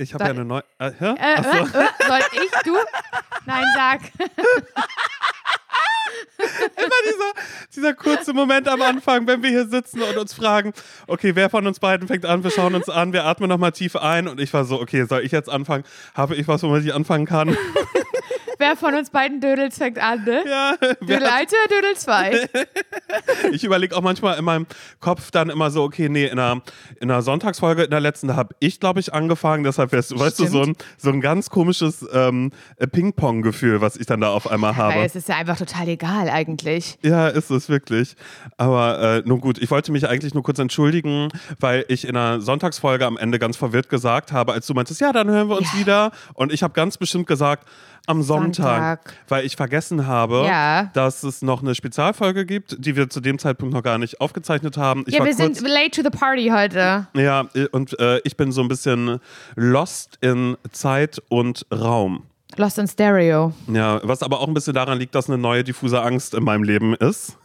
Ich habe ja eine neue. Äh, hä? Äh, so. äh, äh, soll ich, du? Nein, sag. Immer dieser, dieser kurze Moment am Anfang, wenn wir hier sitzen und uns fragen, okay, wer von uns beiden fängt an? Wir schauen uns an, wir atmen nochmal tief ein und ich war so, okay, soll ich jetzt anfangen? Habe ich was, womit ich anfangen kann? Wer von uns beiden Dödels fängt an, ne? ja, Dödel 1 oder Dödel 2? Ich überlege auch manchmal in meinem Kopf dann immer so, okay, nee, in einer, in einer Sonntagsfolge, in der letzten, da habe ich, glaube ich, angefangen. Deshalb wärst du, weißt du, so ein, so ein ganz komisches ähm, Ping-Pong-Gefühl, was ich dann da auf einmal habe. Weil es ist ja einfach total egal eigentlich. Ja, ist es wirklich. Aber äh, nun gut, ich wollte mich eigentlich nur kurz entschuldigen, weil ich in einer Sonntagsfolge am Ende ganz verwirrt gesagt habe, als du meintest, ja, dann hören wir uns Ja. wieder. Und ich habe ganz bestimmt gesagt, am Sonntag, Sonntag. weil ich vergessen habe, Ja. dass es noch eine Spezialfolge gibt, die wir zu dem Zeitpunkt noch gar nicht aufgezeichnet haben. Ich ja, wir kurz, sind late to the party heute. ja, und äh, ich bin so ein bisschen lost in Zeit und Raum. Lost in Stereo. Ja, was aber auch ein bisschen daran liegt, dass eine neue diffuse Angst in meinem Leben ist,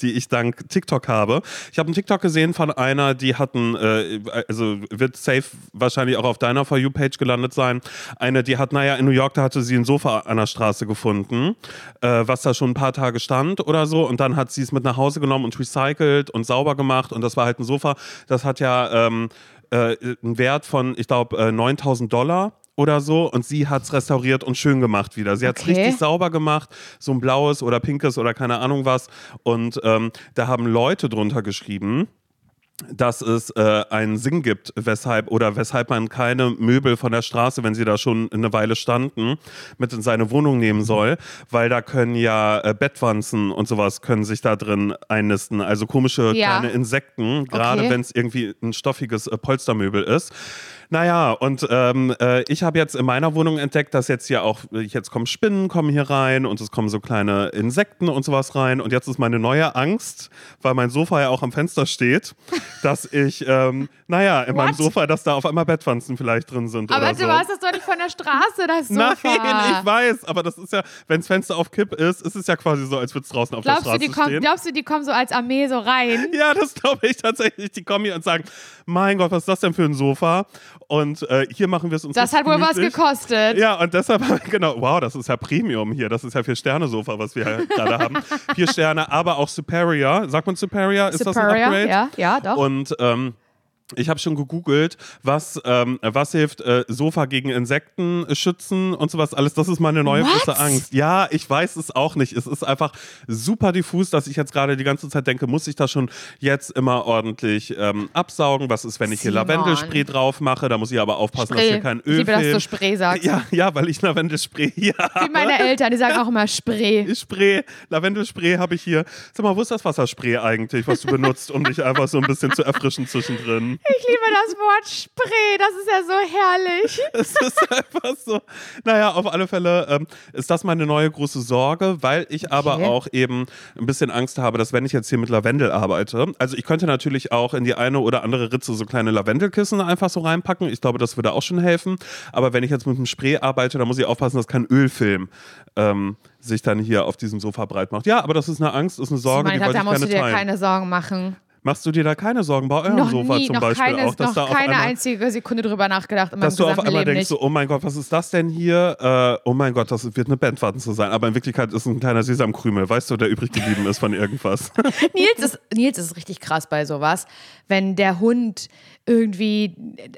die ich dank TikTok habe. Ich habe einen TikTok gesehen von einer, die hatten, äh, also wird safe wahrscheinlich auch auf deiner For You-Page gelandet sein. Eine, die hat, naja, in New York, da hatte sie ein Sofa an der Straße gefunden, äh, was da schon ein paar Tage stand oder so. Und dann hat sie es mit nach Hause genommen und recycelt und sauber gemacht. Und das war halt ein Sofa. Das hat ja ähm, äh, einen Wert von, ich glaube, äh, 9000 Dollar oder so und sie hat es restauriert und schön gemacht wieder. Sie hat es Okay. richtig sauber gemacht, so ein blaues oder pinkes oder keine Ahnung was. Und ähm, da haben Leute drunter geschrieben, dass es äh, einen Sinn gibt, weshalb oder weshalb man keine Möbel von der Straße, wenn sie da schon eine Weile standen, mit in seine Wohnung nehmen soll, weil da können ja äh, Bettwanzen und sowas können sich da drin einnisten, also komische Ja. kleine Insekten, gerade Okay. wenn es irgendwie ein stoffiges äh, Polstermöbel ist. Naja, und ähm, äh, ich habe jetzt in meiner Wohnung entdeckt, dass jetzt hier auch, jetzt kommen Spinnen, kommen hier rein und es kommen so kleine Insekten und sowas rein. Und jetzt ist meine neue Angst, weil mein Sofa ja auch am Fenster steht, dass ich, ähm, naja, in meinem What? Sofa, dass da auf einmal Bettwanzen vielleicht drin sind. Aber du so. hast das doch nicht von der Straße, das Sofa. Nein, ich weiß, aber das ist ja, wenn das Fenster auf Kipp ist, ist es ja quasi so, als würde es draußen auf Glaubst der du, Straße kommen, stehen. glaubst du, die kommen so als Armee so rein? Ja, das glaube ich tatsächlich. Die kommen hier und sagen, mein Gott, was ist das denn für ein Sofa? Und äh, hier machen wir es uns Das hat wohl was gekostet. Ja, und deshalb, genau, wow, das ist ja Premium hier. Das ist ja Vier-Sterne-Sofa, was wir gerade haben. Vier Sterne, aber auch Superior. Sagt man Superior? Ist das ein Superior, Upgrade? ja, ja, doch. Und ähm, ich habe schon gegoogelt, was, ähm, was hilft äh, Sofa gegen Insekten schützen und sowas alles. Das ist meine neue What? große Angst. Ja, ich weiß es auch nicht. Es ist einfach super diffus, dass ich jetzt gerade die ganze Zeit denke, muss ich das schon jetzt immer ordentlich ähm, absaugen? Was ist, wenn ich hier Simon. Lavendelspray drauf mache? Da muss ich aber aufpassen, dass hier kein Öl Liebe, dass du. Spray sagst. Ja, ja, weil ich Lavendelspray hier Wie meine Eltern, die sagen auch immer Spray. Spray, Lavendelspray habe ich hier. Sag mal, wo ist das Wasserspray eigentlich, was du benutzt, um dich einfach so ein bisschen zu erfrischen zwischendrin? Ich liebe das Wort Spray, das ist ja so herrlich. Es ist einfach so. Naja, auf alle Fälle ähm, ist das meine neue große Sorge, weil ich aber Okay. auch eben ein bisschen Angst habe, dass wenn ich jetzt hier mit Lavendel arbeite, also ich könnte natürlich auch in die eine oder andere Ritze so kleine Lavendelkissen einfach so reinpacken. Ich glaube, das würde auch schon helfen. Aber wenn ich jetzt mit einem Spray arbeite, dann muss ich aufpassen, dass kein Ölfilm ähm, sich dann hier auf diesem Sofa breit macht. Ja, aber das ist eine Angst, ist eine Sorge, ich die wollte da ich musst du gerne dir teilen. keine Sorgen machen. Machst du dir da keine Sorgen bei eurem Noch Sofa nie, zum Beispiel keine, auch, dass noch da keine einmal einzige Sekunde drüber nachgedacht in dass du auf einmal Leben denkst, so, oh mein Gott, was ist das denn hier? Äh, oh mein Gott, das wird eine Bandwanze sein. Aber in Wirklichkeit ist es ein kleiner Sesamkrümel, weißt du, der übrig geblieben ist von irgendwas. Nils ist, Nils ist richtig krass bei sowas. Wenn der Hund irgendwie,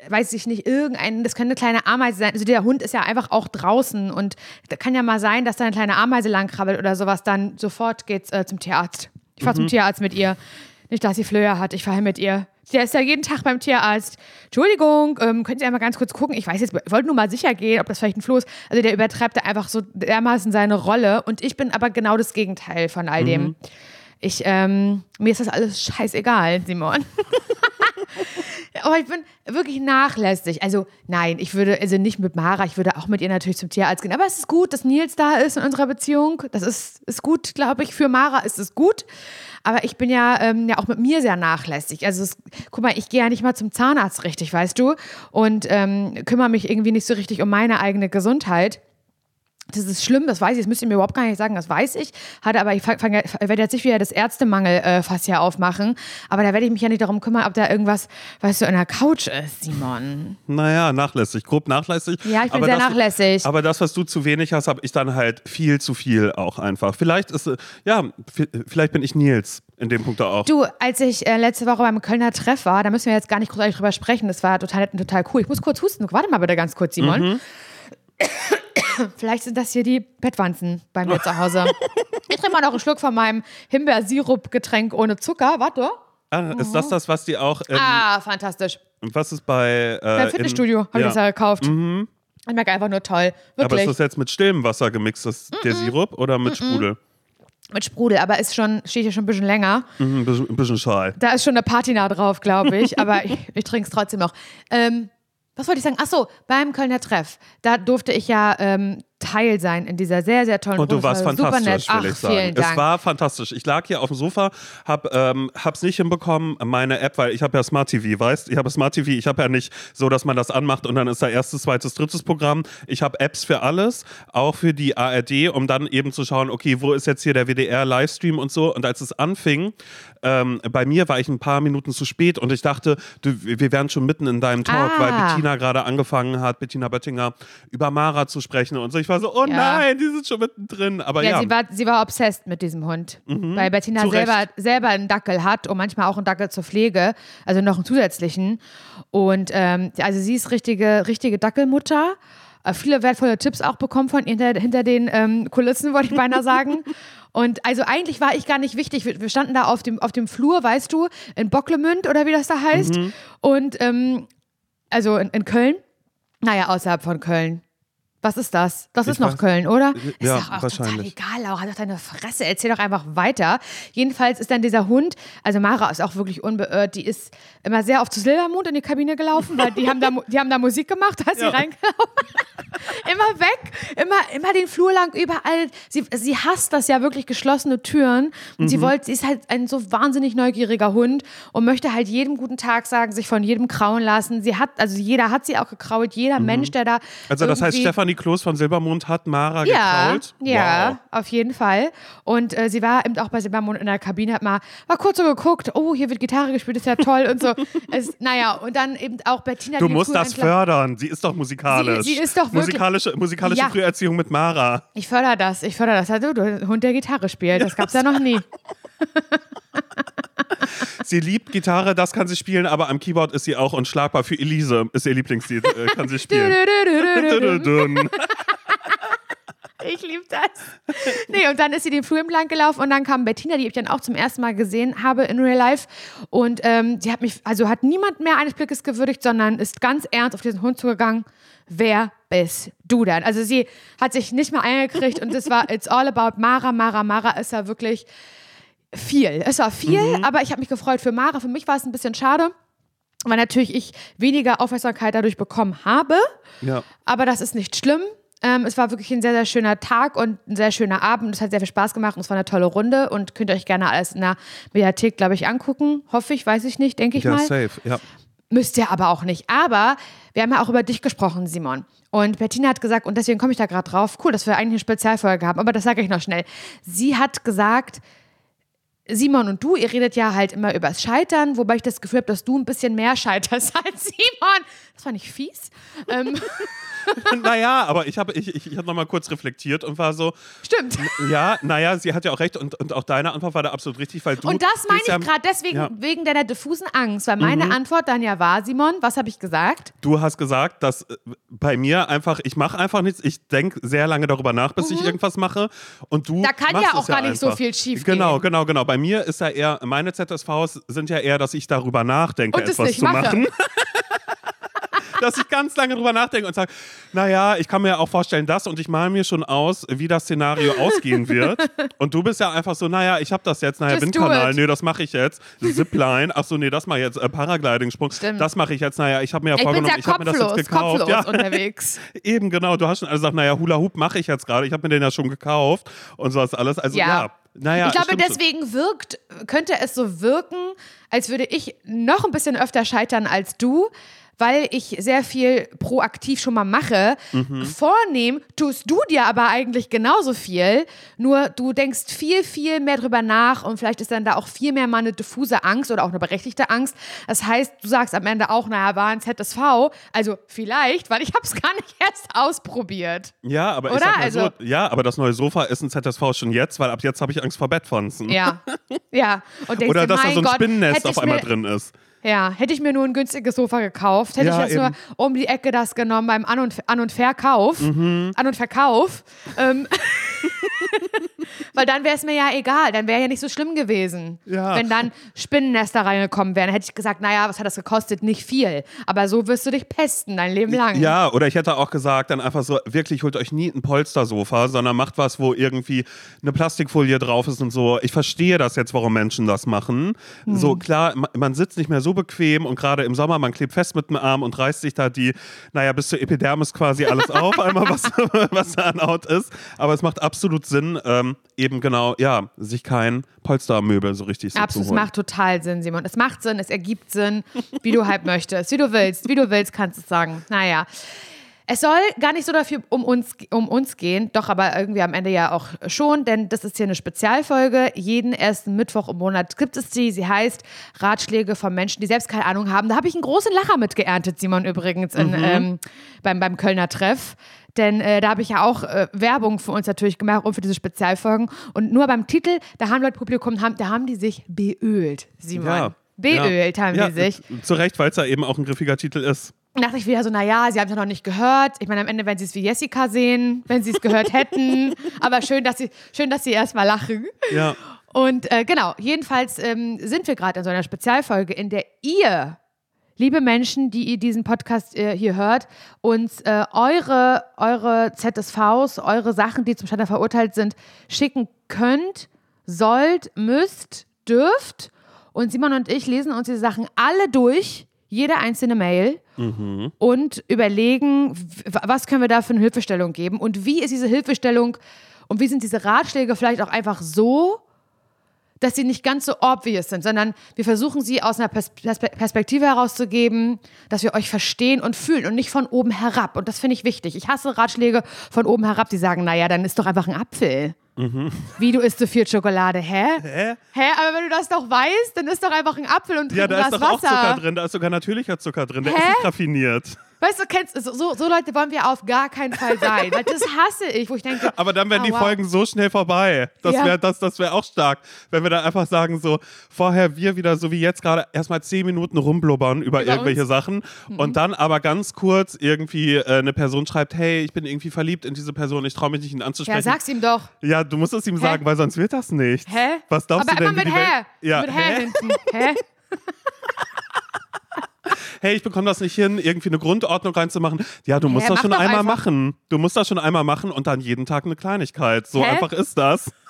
weiß ich nicht, irgendein, das könnte eine kleine Ameise sein. Also der Hund ist ja einfach auch draußen und da kann ja mal sein, dass da eine kleine Ameise langkrabbelt oder sowas, dann sofort geht's äh, zum Tierarzt. Ich fahre Mhm. zum Tierarzt mit ihr. Nicht, dass sie Flöhe hat, ich fahre mit ihr. Der ist ja jeden Tag beim Tierarzt. Entschuldigung, ähm, können Sie einmal ganz kurz gucken? Ich weiß jetzt, ich wollte nur mal sicher gehen, ob das vielleicht ein Floh ist. Also der übertreibt da einfach so dermaßen seine Rolle und ich bin aber genau das Gegenteil von all dem. Mhm. Ich, ähm, mir ist das alles scheißegal, Simon. Aber ich bin wirklich nachlässig. Also nein, ich würde, also nicht mit Mara, ich würde auch mit ihr natürlich zum Tierarzt gehen. Aber es ist gut, dass Nils da ist in unserer Beziehung. Das ist, ist gut, glaube ich. Für Mara ist es gut. Aber ich bin ja, ähm, ja auch mit mir sehr nachlässig. Also es, guck mal, ich gehe ja nicht mal zum Zahnarzt richtig, weißt du? Und ähm, kümmere mich irgendwie nicht so richtig um meine eigene Gesundheit. Das ist schlimm, das weiß ich, das müsst ihr mir überhaupt gar nicht sagen, das weiß ich. Hatte aber, ich werde jetzt nicht wieder das Ärztemangel-Fass äh, hier aufmachen, aber da werde ich mich ja nicht darum kümmern, ob da irgendwas, weißt du, in der Couch ist, Simon. Naja, nachlässig, grob nachlässig. Ja, ich bin aber sehr das, nachlässig. Aber das, was du zu wenig hast, habe ich dann halt viel zu viel auch einfach. Vielleicht ist, äh, ja, vielleicht bin ich Nils in dem Punkt auch. Du, als ich äh, letzte Woche beim Kölner Treff war, da müssen wir jetzt gar nicht großartig drüber sprechen, das war total total cool. Ich muss kurz husten, warte mal bitte ganz kurz, Simon. Mhm. Vielleicht sind das hier die Bettwanzen bei mir zu Hause. Ich trinke mal noch einen Schluck von meinem Himbeersirup-Getränk ohne Zucker. Warte. Ah, ist das das, was die auch, in, Ah, fantastisch. was ist bei... Äh, Beim Fitnessstudio habe ich ja. Mhm. das ja gekauft. Ich merke einfach nur toll. Aber Wirklich. ist das jetzt mit stillem Wasser gemixt, das, der Sirup, oder mit Sprudel? Mit Sprudel, aber ist schon, steht hier schon ein bisschen länger. Mhm, ein bisschen, ein bisschen schal. Da ist schon eine Patina drauf, glaube ich. aber ich, ich trinke es trotzdem noch. Ähm, was wollte ich sagen? Ach so, beim Kölner Treff, da durfte ich ja ähm, Teil sein in dieser sehr, sehr tollen Und du warst super nett. fantastisch, will Ach, ich sagen. Es war fantastisch. Ich lag hier auf dem Sofa, hab, ähm, hab's nicht hinbekommen, meine App, weil ich habe ja Smart TV, weißt? Ich habe Smart TV, ich habe ja nicht so, dass man das anmacht und dann ist da erstes, zweites, drittes Programm. Ich habe Apps für alles, auch für die ARD, um dann eben zu schauen, okay, wo ist jetzt hier der WDR-Livestream und so. Und als es anfing, ähm, bei mir war ich ein paar Minuten zu spät und ich dachte, du, wir wären schon mitten in deinem Talk, Ah. weil Bettina gerade angefangen hat, Bettina Böttinger, über Mara zu sprechen und so. Ich war so, oh Ja. nein, die sind schon mittendrin. Aber Ja, ja, Sie, war, sie war obsessed mit diesem Hund. Weil Bettina Zu selber, Recht. selber einen Dackel hat und manchmal auch einen Dackel zur Pflege, also noch einen zusätzlichen. Und ähm, also sie ist richtige, richtige Dackelmutter. Äh, viele wertvolle Tipps auch bekommen von hinter, hinter den ähm, Kulissen, wollte ich beinahe sagen. Und also eigentlich war ich gar nicht wichtig. Wir, wir standen da auf dem, auf dem Flur, weißt du, in Bocklemünd oder wie das da heißt. Und ähm, also in, in Köln. Naja, außerhalb von Köln. Was ist das? Das Ich ist noch weiß- Köln, oder? Ja, ist doch auch wahrscheinlich. total egal, Laura. Doch deine Fresse. Erzähl doch einfach weiter. Jedenfalls ist dann dieser Hund, also Mara ist auch wirklich unbeirrt, die ist immer sehr oft zu Silbermond in die Kabine gelaufen, weil die haben da, die haben da Musik gemacht, als Ja. sie reingelaufen immer weg, immer, immer den Flur lang, überall. Sie, sie hasst das ja wirklich geschlossene Türen. Und Mhm. sie wollte, sie ist halt ein so wahnsinnig neugieriger Hund und möchte halt jedem guten Tag sagen, sich von jedem krauen lassen. Sie hat, also jeder hat sie auch gekrault, jeder Mensch, der da. Mhm. also das heißt, Stefanie Kloß von Silbermond hat Mara ja, gekrault? ja, Wow. auf jeden Fall. Und äh, sie war eben auch bei Silbermond in der Kabine, hat mal, war kurz so geguckt, oh, hier wird Gitarre gespielt, ist ja toll und so. es, naja, und dann eben auch Bettina. Du musst das fördern. Sie ist doch musikalisch. Sie- sie ist doch wirklich- Musikalische, musikalische Ja. Früherziehung mit Mara. Ich fördere das, ich fördere das. Also, du, Hund, der Gitarre spielt, das gab's ja noch nie. Sie liebt Gitarre, das kann sie spielen, aber am Keyboard ist sie auch unschlagbar. Für Elise ist ihr Lieblingslied, äh, kann sie spielen. Ich liebe das. Nee, und dann ist sie den Flur entlang gelaufen und dann kam Bettina, die ich dann auch zum ersten Mal gesehen habe in Real Life. Und ähm, sie hat mich, also hat niemand mehr eines Blickes gewürdigt, sondern ist ganz ernst auf diesen Hund zugegangen. Wer bist du denn? Also sie hat sich nicht mal eingekriegt und es war, it's all about Mara, Mara, Mara ist ja wirklich viel. Es war viel, aber ich habe mich gefreut für Mara. Für mich war es ein bisschen schade, weil natürlich ich weniger Aufmerksamkeit dadurch bekommen habe. Ja. Aber das ist nicht schlimm. Ähm, es war wirklich ein sehr, sehr schöner Tag und ein sehr schöner Abend. Es hat sehr viel Spaß gemacht und es war eine tolle Runde und könnt ihr euch gerne alles in der Mediathek, glaube ich, angucken. Hoffe ich, weiß ich nicht, denke ich Ja, mal. safe. Ja. Müsst ihr aber auch nicht. Aber wir haben ja auch über dich gesprochen, Simon. Und Bettina hat gesagt, und deswegen komme ich da gerade drauf, cool, dass wir eigentlich eine Spezialfolge haben, aber das sage ich noch schnell. Sie hat gesagt, Simon und du, ihr redet ja halt immer übers Scheitern, wobei ich das Gefühl habe, dass du ein bisschen mehr scheiterst als Simon. Das war nicht fies. Ähm, naja, aber ich habe ich, ich, ich hab nochmal kurz reflektiert und war so, stimmt. ja, naja, sie hat ja auch recht und, und auch deine Antwort war da absolut richtig, weil du. Und das meine ich ja, gerade deswegen, ja. Mhm. wegen deiner diffusen Angst, weil meine Antwort dann ja war, Simon, was habe ich gesagt? Du hast gesagt, dass äh, bei mir einfach, ich mache einfach nichts. Ich denke sehr lange darüber nach, bis ich irgendwas mache. Und du. Mhm. Da kann ja auch gar nicht so viel schief Genau, gehen. genau, genau. Bei mir ist ja eher, meine ZSVs sind ja eher, dass ich darüber nachdenke, Und etwas zu mache. machen. dass ich ganz lange drüber nachdenke und sage, naja, ich kann mir auch vorstellen, das und ich male mir schon aus, wie das Szenario ausgehen wird. Und du bist ja einfach so, naja, ich habe das jetzt, naja, Just Windkanal, nee, das mache ich jetzt. Zipline, ach so, nee, das mache ich jetzt, äh, Paragliding-Sprung, das mache ich jetzt, naja, ich habe mir ja Ich vorgenommen, ich habe mir das jetzt gekauft. kopflos Ja. unterwegs. Eben, genau. Du hast schon alles gesagt, naja, Hula Hoop mache ich jetzt gerade. Ich habe mir den ja schon gekauft und sowas alles. Also ja, Ja. naja. ich glaube, deswegen wirkt, könnte es so wirken, als würde ich noch ein bisschen öfter scheitern als du. Weil ich sehr viel proaktiv schon mal mache, Mhm. vornehmen, tust du dir aber eigentlich genauso viel, nur du denkst viel, viel mehr drüber nach und vielleicht ist dann da auch viel mehr mal eine diffuse Angst oder auch eine berechtigte Angst. Das heißt, du sagst am Ende auch, naja, war ein ZSV, also vielleicht, weil ich habe es gar nicht erst ausprobiert. Ja, aber ich Oder? sag mal Also- so, ja, aber das neue Sofa ist ein ZSV schon jetzt, weil ab jetzt habe ich Angst vor Bettwanzen. Ja, ja. Oder dass da so ein Gott, Spinnennest auf ich einmal drin ist. Ja, hätte ich mir nur ein günstiges Sofa gekauft, hätte Ja, ich jetzt nur eben. um die Ecke das genommen beim An- und, An und Verkauf. Mhm. An und Verkauf. Ähm, Weil dann wäre es mir ja egal, dann wäre ja nicht so schlimm gewesen. Ja. Wenn dann Spinnennester reingekommen wären, hätte ich gesagt, naja, was hat das gekostet? Nicht viel. Aber so wirst du dich pesten dein Leben lang. Ja, oder ich hätte auch gesagt, dann einfach so, wirklich holt euch nie ein Polstersofa, sondern macht was, wo irgendwie eine Plastikfolie drauf ist und so. Ich verstehe das jetzt, warum Menschen das machen. Hm. So, klar, ma- man sitzt nicht mehr so bequem und gerade im Sommer, man klebt fest mit dem Arm und reißt sich da die, naja, bis zur Epidermis quasi alles auf, einmal was, was da an Haut ist. Aber es macht absolut Sinn, ähm, eben genau, ja, sich kein Polstermöbel so richtig so Absolut, zu es macht total Sinn, Simon. Es macht Sinn, es ergibt Sinn, wie du halt möchtest. Wie du willst, wie du willst, kannst du es sagen. Naja. Es soll gar nicht so dafür um uns, um uns gehen, doch aber irgendwie am Ende ja auch schon, denn das ist hier eine Spezialfolge. Jeden ersten Mittwoch im Monat gibt es die. Sie heißt Ratschläge von Menschen, die selbst keine Ahnung haben. Da habe ich einen großen Lacher mitgeerntet, Simon, übrigens, in, ähm, beim, beim Kölner Treff. Denn äh, da habe ich ja auch äh, Werbung für uns natürlich gemacht und für diese Spezialfolgen. Und nur beim Titel, da haben Leute Publikum, haben, da haben die sich beölt, Simon. Ja. Beölt ja. haben ja, die sich. Zu Recht, weil es ja eben auch ein griffiger Titel ist. Dachte ich wieder so, naja, sie haben es ja noch nicht gehört. Ich meine, am Ende werden sie es wie Jessica sehen, wenn sie es gehört hätten. Aber schön, dass sie, schön, dass sie erstmal lachen. Ja. Und äh, genau, jedenfalls ähm, sind wir gerade in so einer Spezialfolge, in der ihr, liebe Menschen, die ihr diesen Podcast äh, hier hört, uns äh, eure, eure ZSVs, eure Sachen, die zum Scheitern verurteilt sind, schicken könnt, sollt, müsst, dürft. Und Simon und ich lesen uns diese Sachen alle durch, jede einzelne Mail und überlegen, was können wir da für eine Hilfestellung geben und wie ist diese Hilfestellung und wie sind diese Ratschläge vielleicht auch einfach so, dass sie nicht ganz so obvious sind, sondern wir versuchen sie aus einer Pers Perspe- Perspektive herauszugeben, dass wir euch verstehen und fühlen und nicht von oben herab. Und das finde ich wichtig. Ich hasse Ratschläge von oben herab, die sagen, naja, dann ist doch einfach ein Apfel. Wie, du isst so viel Schokolade? Hä? Hä? Hä? Aber wenn du das doch weißt, dann ist doch einfach ein Apfel und trink Ja, ein da ist Glas doch auch Wasser. Zucker drin, da ist sogar natürlicher Zucker drin, der Hä? ist nicht raffiniert. Weißt du, kennst, so, so, Leute wollen wir auf gar keinen Fall sein. Weil das hasse ich, wo ich denke, Aber dann wären oh, die wow. Folgen so schnell vorbei. Das Ja. wäre das, das wär auch stark. Wenn wir dann einfach sagen, so, vorher wir wieder, so wie jetzt gerade, erstmal zehn Minuten rumblubbern über, Über irgendwelche uns. Mhm. Sachen und dann aber ganz kurz irgendwie äh, eine Person schreibt, hey, ich bin irgendwie verliebt in diese Person, ich traue mich nicht, ihn Ja, anzusprechen. sag's ihm doch. Ja, du musst es ihm sagen, weil sonst wird das nicht. Hä? Was glaubst Aber du denn, immer wie mit Hä. Ja, mit Hä, hä? hinten. Hä? hey, ich bekomme das nicht hin, irgendwie eine Grundordnung reinzumachen. Ja, du musst Hä, das schon einmal einfach. machen. Du musst das schon einmal machen und dann jeden Tag eine Kleinigkeit. So Hä? einfach ist das.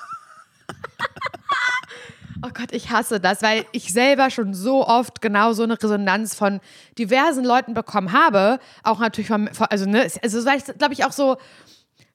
Oh Gott, ich hasse das, weil ich selber schon so oft genau so eine Resonanz von diversen Leuten bekommen habe. Auch natürlich von, also, ne, also glaube ich auch so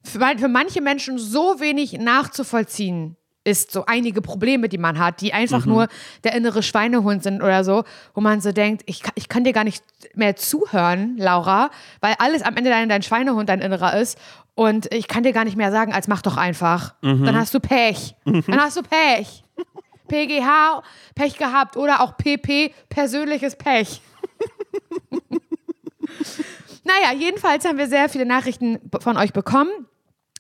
für, für manche Menschen so wenig nachzuvollziehen ist, so einige Probleme, die man hat, die einfach nur der innere Schweinehund sind oder so, wo man so denkt, ich, kann- ich kann dir gar nicht mehr zuhören, Laura, weil alles am Ende dein, dein Schweinehund, dein innerer ist. Und ich kann dir gar nicht mehr sagen, als mach doch einfach. Dann hast du Pech. Dann hast du Pech. PGH, Pech gehabt oder auch PP, persönliches Pech. naja, jedenfalls haben wir sehr viele Nachrichten von euch bekommen.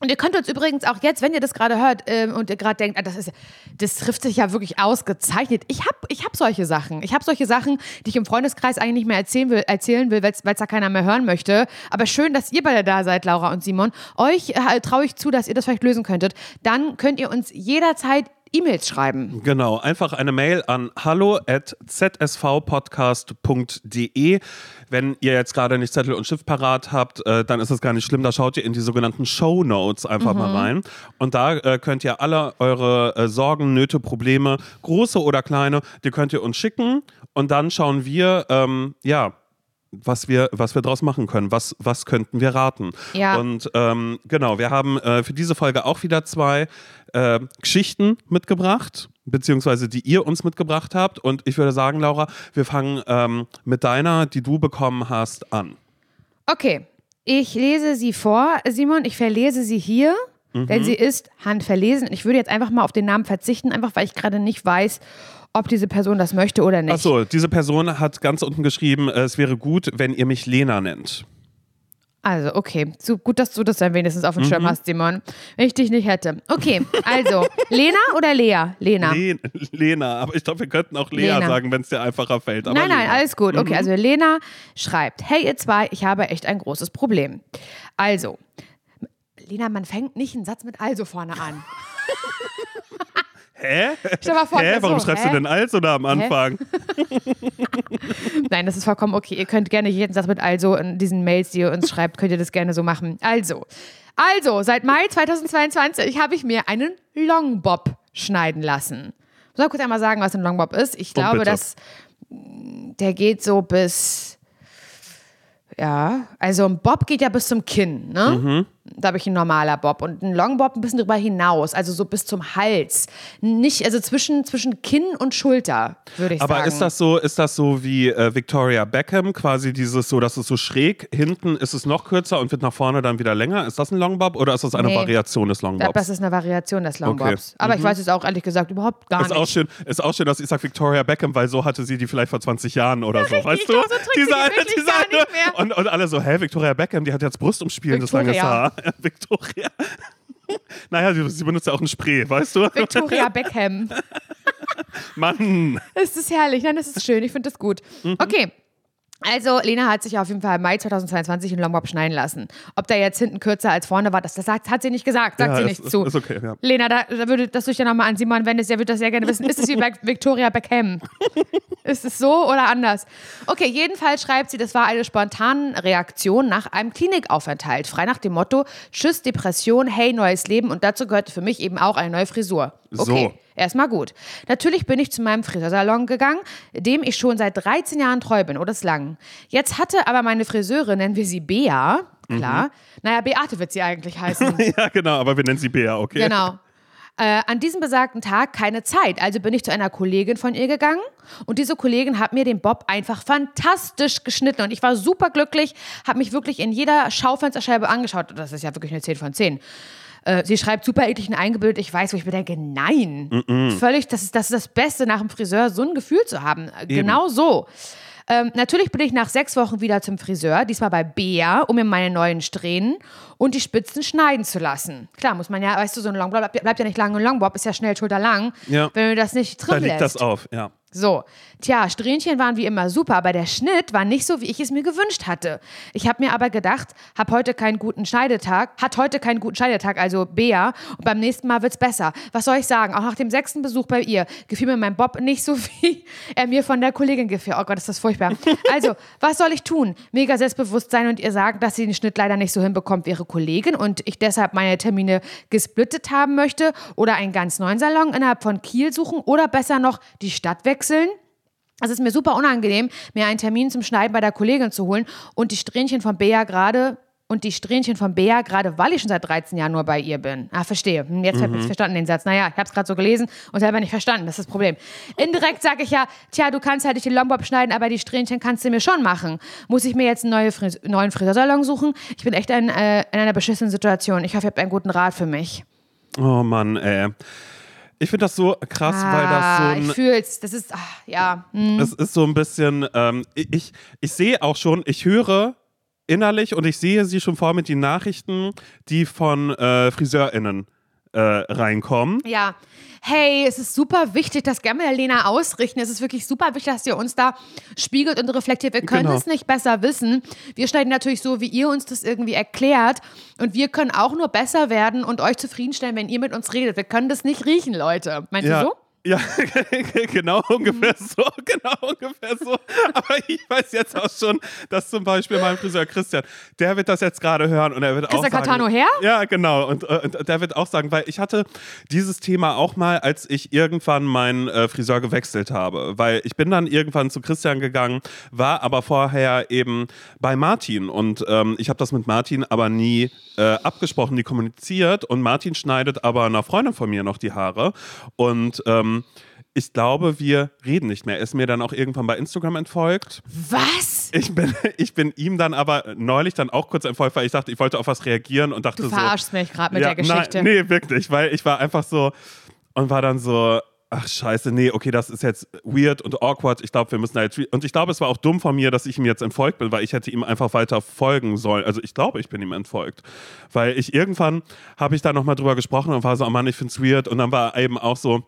Und ihr könnt uns übrigens auch jetzt, wenn ihr das gerade hört ähm, und ihr gerade denkt, ah, das, ist, das trifft sich ja wirklich ausgezeichnet. Ich habe ich hab solche Sachen. Ich habe solche Sachen, die ich im Freundeskreis eigentlich nicht mehr erzählen will, erzählen will weil es da keiner mehr hören möchte. Aber schön, dass ihr beide da seid, Laura und Simon. Euch äh, traue ich zu, dass ihr das vielleicht lösen könntet. Dann könnt ihr uns jederzeit E-Mails schreiben. Genau, einfach eine Mail an hallo at zsvpodcast.de. Wenn ihr jetzt gerade nicht Zettel und Stift parat habt, äh, dann ist es gar nicht schlimm. Da schaut ihr in die sogenannten Show Notes einfach mal rein. Und da äh, könnt ihr alle eure äh, Sorgen, Nöte, Probleme, große oder kleine, die könnt ihr uns schicken. Und dann schauen wir, ähm, ja, was wir, was wir draus machen können. Was, was könnten wir raten? Ja. Und ähm, genau, wir haben äh, für diese Folge auch wieder zwei äh, Geschichten mitgebracht. beziehungsweise die ihr uns mitgebracht habt. Und ich würde sagen, Laura, wir fangen ähm, mit deiner, die du bekommen hast, an. Okay, ich lese sie vor, Simon. Ich verlese sie hier, Mhm. denn sie ist handverlesen. Ich würde jetzt einfach mal auf den Namen verzichten, einfach weil ich gerade nicht weiß, ob diese Person das möchte oder nicht. Achso, diese Person hat ganz unten geschrieben, es wäre gut, wenn ihr mich Lena nennt. Also, okay. So gut, dass du das dann wenigstens auf dem Mhm. Schirm hast, Simon. Wenn ich dich nicht hätte. Okay, also, Lena oder Lea? Lena. Le Lena, aber ich glaube, wir könnten auch Lea Lena. sagen, wenn es dir einfacher fällt. Aber Nein, nein, Lena. alles gut. Mhm. Okay, also Lena schreibt: Hey, ihr zwei, ich habe echt ein großes Problem. Also, Lena, man fängt nicht einen Satz mit also vorne an. Hä? Stell mal vor, Hä? so, Warum schreibst du hä? denn also da am Anfang? Nein, das ist vollkommen okay. Ihr könnt gerne jeden Satz mit also in diesen Mails, die ihr uns schreibt, könnt ihr das gerne so machen. Also, also, seit Mai 2022 habe ich mir einen Longbob schneiden lassen. Ich muss mal kurz einmal sagen, was ein Longbob ist. Ich glaube, bitte. dass der geht so bis. Ja, also ein Bob geht ja bis zum Kinn, ne? Mhm. Da habe ich ein normaler Bob und ein Longbob ein bisschen drüber hinaus, also so bis zum Hals. Nicht, also zwischen, zwischen Kinn und Schulter, würde ich Aber sagen. ist das so, ist das so wie äh, Victoria Beckham, quasi dieses so, dass es so schräg, hinten ist es noch kürzer und wird nach vorne dann wieder länger? Ist das ein Longbob oder ist das eine Nee. Variation des Ich glaube, Longbobs? das ist eine Variation des Longbobs. Okay. Aber ich weiß es auch ehrlich gesagt überhaupt gar Ist nicht. auch, schön, ist auch schön, dass ich sage Victoria Beckham, weil so hatte sie die vielleicht vor 20 Jahren oder so, weißt ich du? glaub, so sie die gar nicht mehr. Und, und alle so, hä, Victoria Beckham, die hat jetzt brustumspielendes langes Victoria. Haar. Victoria. naja, sie, sie benutzt ja auch ein Spray, weißt du? Victoria Beckham. Mann. Es ist herrlich. Nein, das ist schön. Ich finde das gut. Mhm. Okay. Also, Lena hat sich auf jeden Fall im Mai 2022 einen Longbob schneiden lassen. Ob der jetzt hinten kürzer als vorne war, das, das sagt, hat sie nicht gesagt. Sagt Ja, sie ist- nicht ist- zu. ist okay, ja. Lena, da, da würde das du dich ja nochmal an Simon wendest, der würde das sehr gerne wissen. Ist es wie bei Victoria Beckham? Ist es so oder anders? Okay, jedenfalls schreibt sie, das war eine spontane Reaktion nach einem Klinikaufenthalt. Frei nach dem Motto: Tschüss, Depression, hey, neues Leben. Und dazu gehörte für mich eben auch eine neue Frisur. Okay. So. Erstmal gut. Natürlich bin ich zu meinem Friseursalon gegangen, dem ich schon seit 13 Jahren treu bin oder lang. Jetzt hatte aber meine Friseurin, nennen wir sie Bea, klar. Mhm. Naja, Beate wird sie eigentlich heißen. Ja, genau, aber wir nennen sie Bea, okay? Genau. Äh, an diesem besagten Tag keine Zeit, also bin ich zu einer Kollegin von ihr gegangen und diese Kollegin hat mir den Bob einfach fantastisch geschnitten und ich war super glücklich, habe mich wirklich in jeder Schaufensterscheibe angeschaut. Das ist ja wirklich eine 10 von 10. Äh, sie schreibt super eklig und eingebildet. Ich weiß, wo ich mir denke, nein. Völlig, das ist, das ist das Beste nach dem Friseur, so ein Gefühl zu haben. Äh, Genau so. Ähm, natürlich bin ich nach sechs Wochen wieder zum Friseur, diesmal bei Bea, um mir meine neuen Strähnen und die Spitzen schneiden zu lassen. Klar, muss man ja, weißt du, so ein Longbob bleibt, bleibt ja nicht lang und Longbob ist ja schnell schulterlang, Ja. wenn du das nicht Da drin liegt lässt. das auf, ja. So, tja, Strähnchen waren wie immer super, aber der Schnitt war nicht so, wie ich es mir gewünscht hatte. Ich habe mir aber gedacht, hab heute keinen guten Schneidetag, hat heute keinen guten Schneidetag, also Bea, und beim nächsten Mal wird's besser. Was soll ich sagen? Auch nach dem sechsten Besuch bei ihr gefiel mir mein Bob nicht so, wie er mir von der Kollegin gefiel. Oh Gott, ist das furchtbar. Also, was soll ich tun? Mega selbstbewusst sein und ihr sagen, dass sie den Schnitt leider nicht so hinbekommt wie ihre Kollegin und ich deshalb meine Termine gesplittet haben möchte oder einen ganz neuen Salon innerhalb von Kiel suchen oder besser noch die Stadt wechseln. Es ist mir super unangenehm, mir einen Termin zum Schneiden bei der Kollegin zu holen und die Strähnchen von Bea gerade und die Strähnchen von Bea gerade, weil ich schon seit 13 Jahren nur bei ihr bin. Ah, verstehe. Hm, Jetzt habe ich verstanden den Satz. Naja, ich habe es gerade so gelesen und selber nicht verstanden. Das ist das Problem. Indirekt sage ich ja, tja, du kannst halt nicht den Longbob schneiden, aber die Strähnchen kannst du mir schon machen. Muss ich mir jetzt einen neue Fris neuen Friseursalon suchen? Ich bin echt ein, äh, in einer beschissenen Situation. Ich hoffe, ihr habt einen guten Rat für mich. Oh Mann, ey. Ich finde das so krass, Ah, weil das so ein. ich fühl's. Das ist, ach, ja. hm. Es ist so ein bisschen, ähm, ich, ich sehe auch schon, ich höre innerlich und ich sehe sie schon vor mit den Nachrichten, die von äh, FriseurInnen äh, reinkommen. Ja. Hey, es ist super wichtig, das gerne der Lena ausrichten. Es ist wirklich super wichtig, dass ihr uns da spiegelt und reflektiert. Wir können Genau. es nicht besser wissen. Wir schneiden natürlich so, wie ihr uns das irgendwie erklärt. Und wir können auch nur besser werden und euch zufriedenstellen, wenn ihr mit uns redet. Wir können das nicht riechen, Leute. Meinst Ja. du so? Ja, genau ungefähr so, genau ungefähr so. Aber ich weiß jetzt auch schon, dass zum Beispiel mein Friseur Christian, der wird das jetzt gerade hören und er wird Christian auch sagen, Catano her? Ja, genau. Und, äh, und der wird auch sagen, weil ich hatte dieses Thema auch mal, als ich irgendwann meinen äh, Friseur gewechselt habe. Weil ich bin dann irgendwann zu Christian gegangen, war aber vorher eben bei Martin. Und ähm, ich habe das mit Martin aber nie äh, abgesprochen, nie kommuniziert. Und Martin schneidet aber einer Freundin von mir noch die Haare. Und ähm, ähm, ich glaube, wir reden nicht mehr. Er ist mir dann auch irgendwann bei Instagram entfolgt. Was? Ich bin, ich bin ihm dann aber neulich dann auch kurz entfolgt, weil ich dachte, ich wollte auf was reagieren und dachte Du so. verarschst mich gerade mit ja, der Geschichte. Nein, nee, wirklich, weil ich war einfach so und war dann so, ach scheiße, nee, okay, das ist jetzt weird und awkward. Ich glaube, wir müssen da jetzt. Und ich glaube, es war auch dumm von mir, dass ich ihm jetzt entfolgt bin, weil ich hätte ihm einfach weiter folgen sollen. Also ich glaube, ich bin ihm entfolgt. Weil ich irgendwann habe ich da nochmal drüber gesprochen und war so, oh Mann, ich finde es weird. Und dann war eben auch so,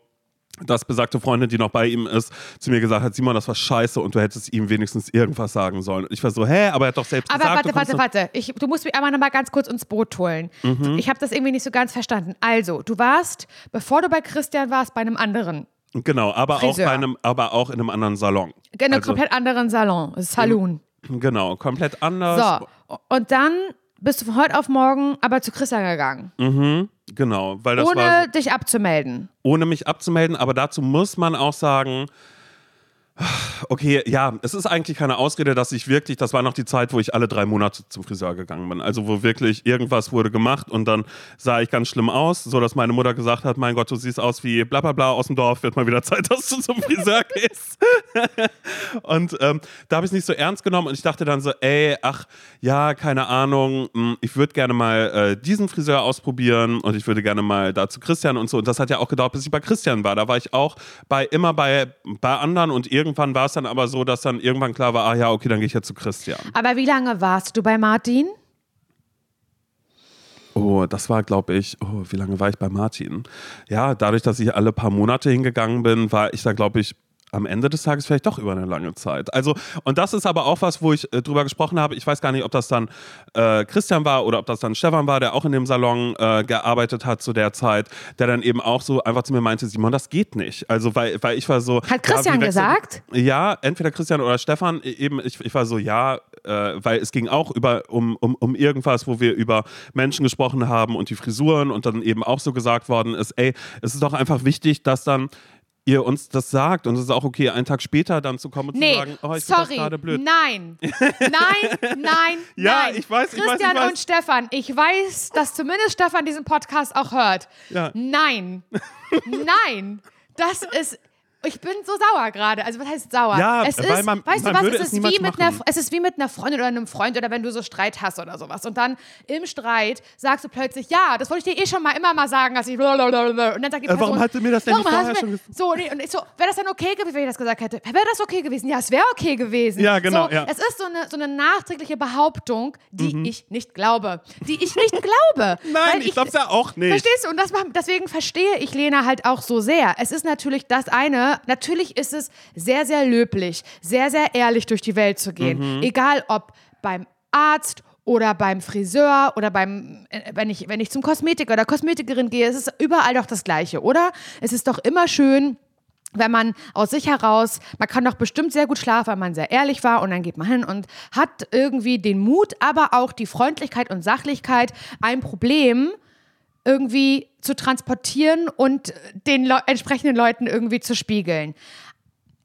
dass besagte Freundin, die noch bei ihm ist, zu mir gesagt hat, Simon, das war scheiße und du hättest ihm wenigstens irgendwas sagen sollen. Und ich war so, hä, aber er hat doch selbst Aber gesagt, warte, kommst warte, noch- warte. Ich, du musst mich einmal noch mal ganz kurz ins Boot holen. Mhm. Ich habe das irgendwie nicht so ganz verstanden. Also, du warst, bevor du bei Christian warst, bei einem anderen. Genau, aber auch, Friseur. bei einem, aber auch in einem anderen Salon. In einem Also, komplett anderen Salon. Saloon. Genau, komplett anders. So. Und dann bist du von heute auf morgen aber zu Christian gegangen. Genau, weil das ohne war dich abzumelden. ohne mich abzumelden, aber dazu muss man auch sagen, okay, ja, es ist eigentlich keine Ausrede, dass ich wirklich, das war noch die Zeit, wo ich alle drei Monate zum Friseur gegangen bin. Also wo wirklich irgendwas wurde gemacht und dann sah ich ganz schlimm aus, so dass meine Mutter gesagt hat, mein Gott, du siehst aus wie bla bla bla aus dem Dorf, wird mal wieder Zeit, dass du zum Friseur gehst. und ähm, da habe ich es nicht so ernst genommen und ich dachte dann so, ey, ach, ja, keine Ahnung, mh, ich würde gerne mal äh, diesen Friseur ausprobieren und ich würde gerne mal da zu Christian und so. Und das hat ja auch gedauert, bis ich bei Christian war. Da war ich auch bei immer bei, bei anderen und irgendwann war es dann aber so, dass dann irgendwann klar war, ah ja, okay, dann gehe ich jetzt zu Christian. Aber wie lange warst du bei Martin? Oh, das war, glaube ich, oh, wie lange war ich bei Martin? Ja, dadurch, dass ich alle paar Monate hingegangen bin, war ich da, glaube ich, am Ende des Tages vielleicht doch über eine lange Zeit. Also, und das ist aber auch was, wo ich äh, drüber gesprochen habe. Ich weiß gar nicht, ob das dann äh, Christian war oder ob das dann Stefan war, der auch in dem Salon äh, gearbeitet hat zu der Zeit, der dann eben auch so einfach zu mir meinte, Simon, das geht nicht. Also, weil, weil ich war so. Hat Christian ja, gesagt? Ja, entweder Christian oder Stefan. E- Eben, ich, ich war so, ja, äh, weil es ging auch über, um, um, um irgendwas, wo wir über Menschen gesprochen haben und die Frisuren und dann eben auch so gesagt worden ist, ey, es ist doch einfach wichtig, dass dann ihr uns das sagt und es ist auch okay, einen Tag später dann zu kommen und Nee, zu sagen, oh, ich sorry. gerade blöd. Nein. Nein, nein, Ja, nein. ich weiß, ich weiß, ich Christian weiß. und Stefan, ich weiß, dass zumindest Stefan diesen Podcast auch hört. Ja. Nein. nein. Das ist. Ich bin so sauer gerade. Also was heißt sauer? Ja, es weil ist, man- weißt man du was, es es ist niemals wie mit einer, es ist wie mit einer Freundin oder einem Freund oder wenn du so Streit hast oder sowas und dann im Streit sagst du plötzlich, ja, das wollte ich dir eh schon mal immer mal sagen, dass ich blablabla. und dann sagt die Äh, warum Person, hast du mir das denn nicht warum vorher schon gesagt? So, nee, und ich so, wäre das dann okay gewesen, wenn ich das gesagt hätte? Wäre das okay gewesen? Ja, es wäre okay gewesen. Ja, genau, So, ja. Es ist so eine, so eine nachträgliche Behauptung, die Mhm. ich nicht glaube. Die ich nicht glaube. Nein, ich glaube es ja auch nicht. Verstehst du? Und das deswegen verstehe ich Lena halt auch so sehr. Es ist natürlich das eine, natürlich ist es sehr, sehr löblich, sehr, sehr ehrlich durch die Welt zu gehen. Mhm. Egal ob beim Arzt oder beim Friseur oder beim, äh, wenn ich, wenn ich zum Kosmetiker oder Kosmetikerin gehe, es ist überall doch das Gleiche, oder? Es ist doch immer schön, wenn man aus sich heraus, man kann doch bestimmt sehr gut schlafen, weil man sehr ehrlich war und dann geht man hin und hat irgendwie den Mut, aber auch die Freundlichkeit und Sachlichkeit, ein Problem irgendwie zu transportieren und den Leu entsprechenden Leuten irgendwie zu spiegeln.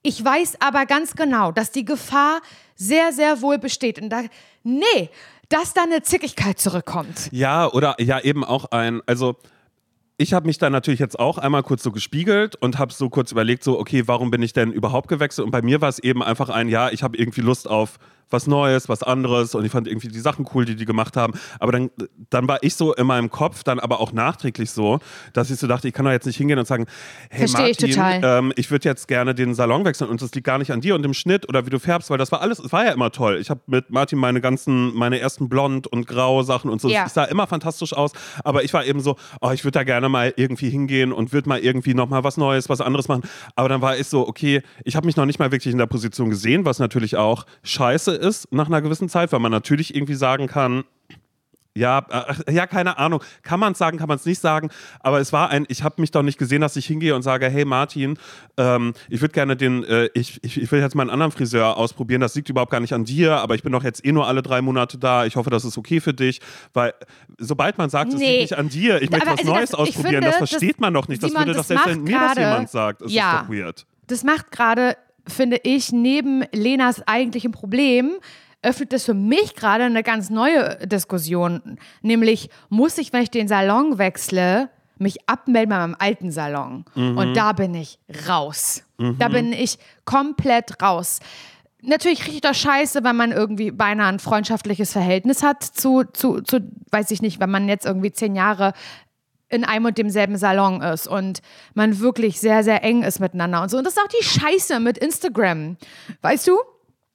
Ich weiß aber ganz genau, dass die Gefahr sehr, sehr wohl besteht. Und da, nee, dass da eine Zickigkeit zurückkommt. Ja, oder ja, eben auch ein, also ich habe mich dann natürlich jetzt auch einmal kurz so gespiegelt und habe so kurz überlegt, so, okay, warum bin ich denn überhaupt gewechselt? Und bei mir war es eben einfach ein, ja, ich habe irgendwie Lust auf was Neues, was anderes und ich fand irgendwie die Sachen cool, die die gemacht haben. Aber dann, dann war ich so in meinem Kopf, dann aber auch nachträglich so, dass ich so dachte, ich kann doch jetzt nicht hingehen und sagen, hey Versteh ich Martin, total. ähm, ich würde jetzt gerne den Salon wechseln und das liegt gar nicht an dir und dem Schnitt oder wie du färbst, weil das war alles, es war ja immer toll. Ich habe mit Martin meine ganzen, meine ersten Blond- und Grau Sachen und so, Ja. es sah immer fantastisch aus, aber ich war eben so, oh, ich würde da gerne mal irgendwie hingehen und würde mal irgendwie nochmal was Neues, was anderes machen. Aber dann war ich so, okay, ich habe mich noch nicht mal wirklich in der Position gesehen, was natürlich auch scheiße ist nach einer gewissen Zeit, weil man natürlich irgendwie sagen kann, ja, ach, ja, keine Ahnung. Kann man es sagen, kann man es nicht sagen. Aber es war ein, ich habe mich doch nicht gesehen, dass ich hingehe und sage, hey Martin, ähm, ich würde gerne den, äh, ich, ich, ich will jetzt mal einen anderen Friseur ausprobieren. Das liegt überhaupt gar nicht an dir, aber ich bin doch jetzt eh nur alle drei Monate da. Ich hoffe, das ist okay für dich. Weil sobald man sagt, es Nee. liegt nicht an dir, ich möchte Aber was also Neues das- ausprobieren, finde, das das- versteht man doch nicht. Das würde doch das selbst wenn mir das gerade- jemand sagt, ist Ja. es doch weird. Das macht gerade, finde ich, neben Lenas eigentlichem Problem, öffnet es für mich gerade eine ganz neue Diskussion. Nämlich, muss ich, wenn ich den Salon wechsle, mich abmelden bei meinem alten Salon. Und da bin ich raus. Da bin ich komplett raus. Natürlich richtig doch scheiße, wenn man irgendwie beinahe ein freundschaftliches Verhältnis hat zu, zu, zu, weiß ich nicht, wenn man jetzt irgendwie zehn Jahre in einem und demselben Salon ist und man wirklich sehr, sehr eng ist miteinander und so. Und das ist auch die Scheiße mit Instagram. Weißt du?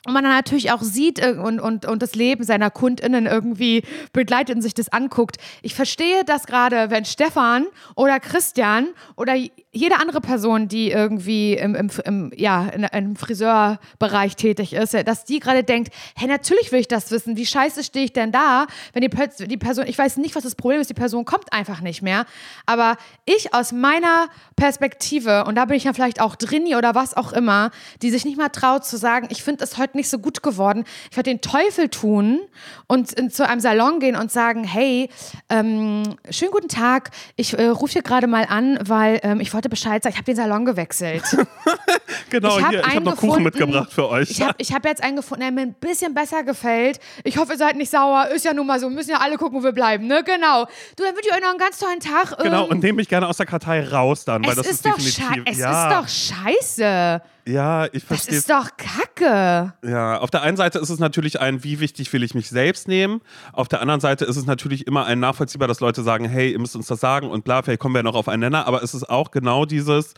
Und man dann natürlich auch sieht äh, und, und, und das Leben seiner KundInnen irgendwie begleitet und sich das anguckt. Ich verstehe das gerade, wenn Stefan oder Christian oder jede andere Person, die irgendwie im, im, im, ja, im Friseurbereich tätig ist, dass die gerade denkt, hey, natürlich will ich das wissen. Wie scheiße stehe ich denn da, wenn die, die Person, ich weiß nicht, was das Problem ist, die Person kommt einfach nicht mehr. Aber ich aus meiner Perspektive, und da bin ich ja vielleicht auch Drini oder was auch immer, die sich nicht mal traut zu sagen, ich finde es heute nicht so gut geworden. Ich werde den Teufel tun und in, zu einem Salon gehen und sagen, hey, ähm, schönen guten Tag, ich äh, rufe hier gerade mal an, weil ähm, ich wollte Bescheid sagen, ich habe den Salon gewechselt. genau, ich hab hier, ich habe noch Kuchen mitgebracht für euch. Ich habe hab jetzt einen gefunden, der mir ein bisschen besser gefällt. Ich hoffe, ihr seid nicht sauer. Ist ja nun mal so. Wir müssen ja alle gucken, wo wir bleiben, ne? Genau. Du, dann wünsche ich euch noch einen ganz tollen Tag. genau, Ähm, und nehme mich gerne aus der Kartei raus dann, weil das ist, ist, doch definitiv. es ja, ist doch scheiße. ja, ich Das verstehe. ist doch Kacke. Ja, auf der einen Seite ist es natürlich ein, wie wichtig will ich mich selbst nehmen. Auf der anderen Seite ist es natürlich immer ein nachvollziehbar, dass Leute sagen, hey, ihr müsst uns das sagen und bla, vielleicht kommen wir noch auf einen Nenner. Aber es ist auch genau dieses,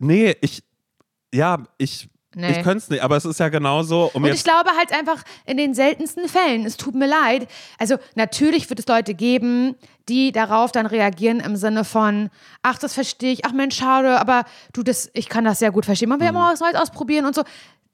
nee, ich, ja, ich, Nee. ich könnte es nicht. Aber es ist ja genauso, um Und ich glaube halt einfach in den seltensten Fällen, es tut mir leid. Also natürlich wird es Leute geben, die darauf dann reagieren im Sinne von, ach, das verstehe ich, ach Mensch, schade, aber du, das, ich kann das sehr gut verstehen. Man will ja mal was Neues ausprobieren und so.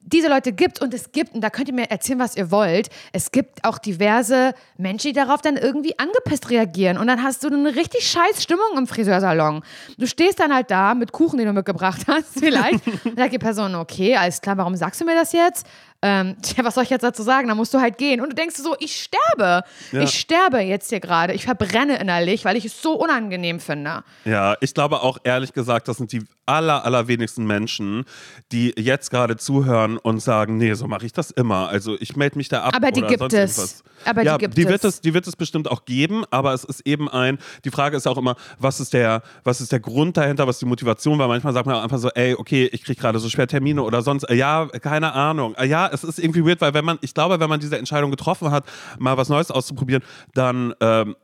Diese Leute gibt und es gibt, und da könnt ihr mir erzählen, was ihr wollt, es gibt auch diverse Menschen, die darauf dann irgendwie angepisst reagieren. Und dann hast du eine richtig scheiß Stimmung im Friseursalon. Du stehst dann halt da mit Kuchen, den du mitgebracht hast, vielleicht. Dann sagt die Person, okay, alles klar, warum sagst du mir das jetzt? Ähm, tja, was soll ich jetzt dazu sagen? Dann musst du halt gehen. Und du denkst so, ich sterbe. Ja. Ich sterbe jetzt hier gerade. Ich verbrenne innerlich, weil ich es so unangenehm finde. Ja, ich glaube auch ehrlich gesagt, das sind die aller, allerwenigsten Menschen, die jetzt gerade zuhören und sagen, nee, so mache ich das immer. Also ich melde mich da ab. Aber die oder gibt sonst es. irgendwas. Aber die ja, gibt die wird es. Die wird es bestimmt auch geben, aber es ist eben ein, die Frage ist auch immer, was ist der, was ist der Grund dahinter, was ist die Motivation, weil manchmal sagt man einfach so, ey, okay, ich kriege gerade so schwer Termine oder sonst, ja, keine Ahnung. Äh, Ja, es ist irgendwie weird, weil wenn man, ich glaube, wenn man diese Entscheidung getroffen hat, mal was Neues auszuprobieren, dann ähm,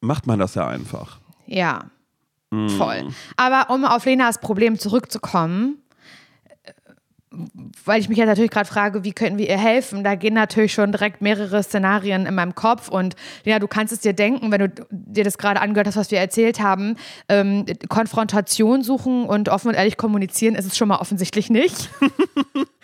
macht man das ja einfach. Ja, Mm. voll. Aber um auf Lenas Problem zurückzukommen, weil ich mich jetzt natürlich gerade frage, wie könnten wir ihr helfen? Da gehen natürlich schon direkt mehrere Szenarien in meinem Kopf und ja, du kannst es dir denken, wenn du dir das gerade angehört hast, was wir erzählt haben. Ähm, Konfrontation suchen und offen und ehrlich kommunizieren ist es schon mal offensichtlich nicht.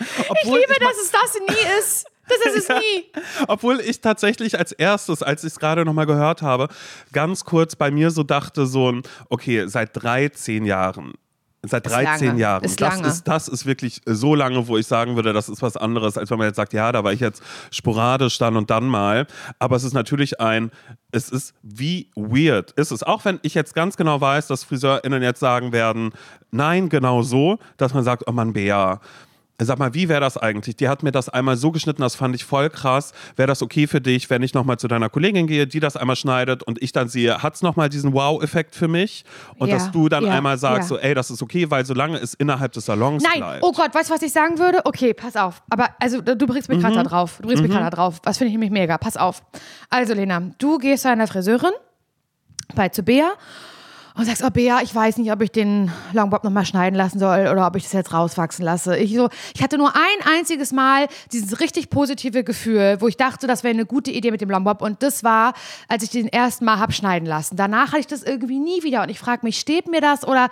Ich liebe, dass es das nie ist. Das ist es nie. Obwohl ich tatsächlich als erstes, als ich es gerade nochmal gehört habe, ganz kurz bei mir so dachte, so ein, okay, seit 13 Jahren. Seit Ist 13 lange. Jahren. Ist das. Ist, das ist wirklich so lange, wo ich sagen würde, das ist was anderes, als wenn man jetzt sagt, ja, da war ich jetzt sporadisch dann und dann mal. Aber es ist natürlich ein, es ist wie weird ist es. Auch wenn ich jetzt ganz genau weiß, dass FriseurInnen jetzt sagen werden, nein, genau so, dass man sagt, oh Mann, Bea, Sag mal, wie wäre das eigentlich? Die hat mir das einmal so geschnitten, das fand ich voll krass. Wäre das okay für dich, wenn ich nochmal zu deiner Kollegin gehe, die das einmal schneidet und ich dann sehe, hat es nochmal diesen Wow-Effekt für mich? Und Ja, dass du dann ja, einmal sagst, ja. so, ey, das ist okay, weil solange es innerhalb des Salons Nein, bleibt. oh Gott, weißt du, was ich sagen würde? Okay, pass auf. Aber also du bringst mich gerade da drauf. Du bringst mich gerade da drauf. Das finde ich nämlich mega. Pass auf. Also Lena, du gehst zu einer Friseurin bei zu Bea und sagst, oh Bea, ich weiß nicht, ob ich den Longbob nochmal schneiden lassen soll oder ob ich das jetzt rauswachsen lasse. Ich, so, ich hatte nur ein einziges Mal dieses richtig positive Gefühl, wo ich dachte, das wäre eine gute Idee mit dem Longbob und das war, als ich den ersten Mal hab schneiden lassen. Danach hatte ich das irgendwie nie wieder und ich frage mich, steht mir das oder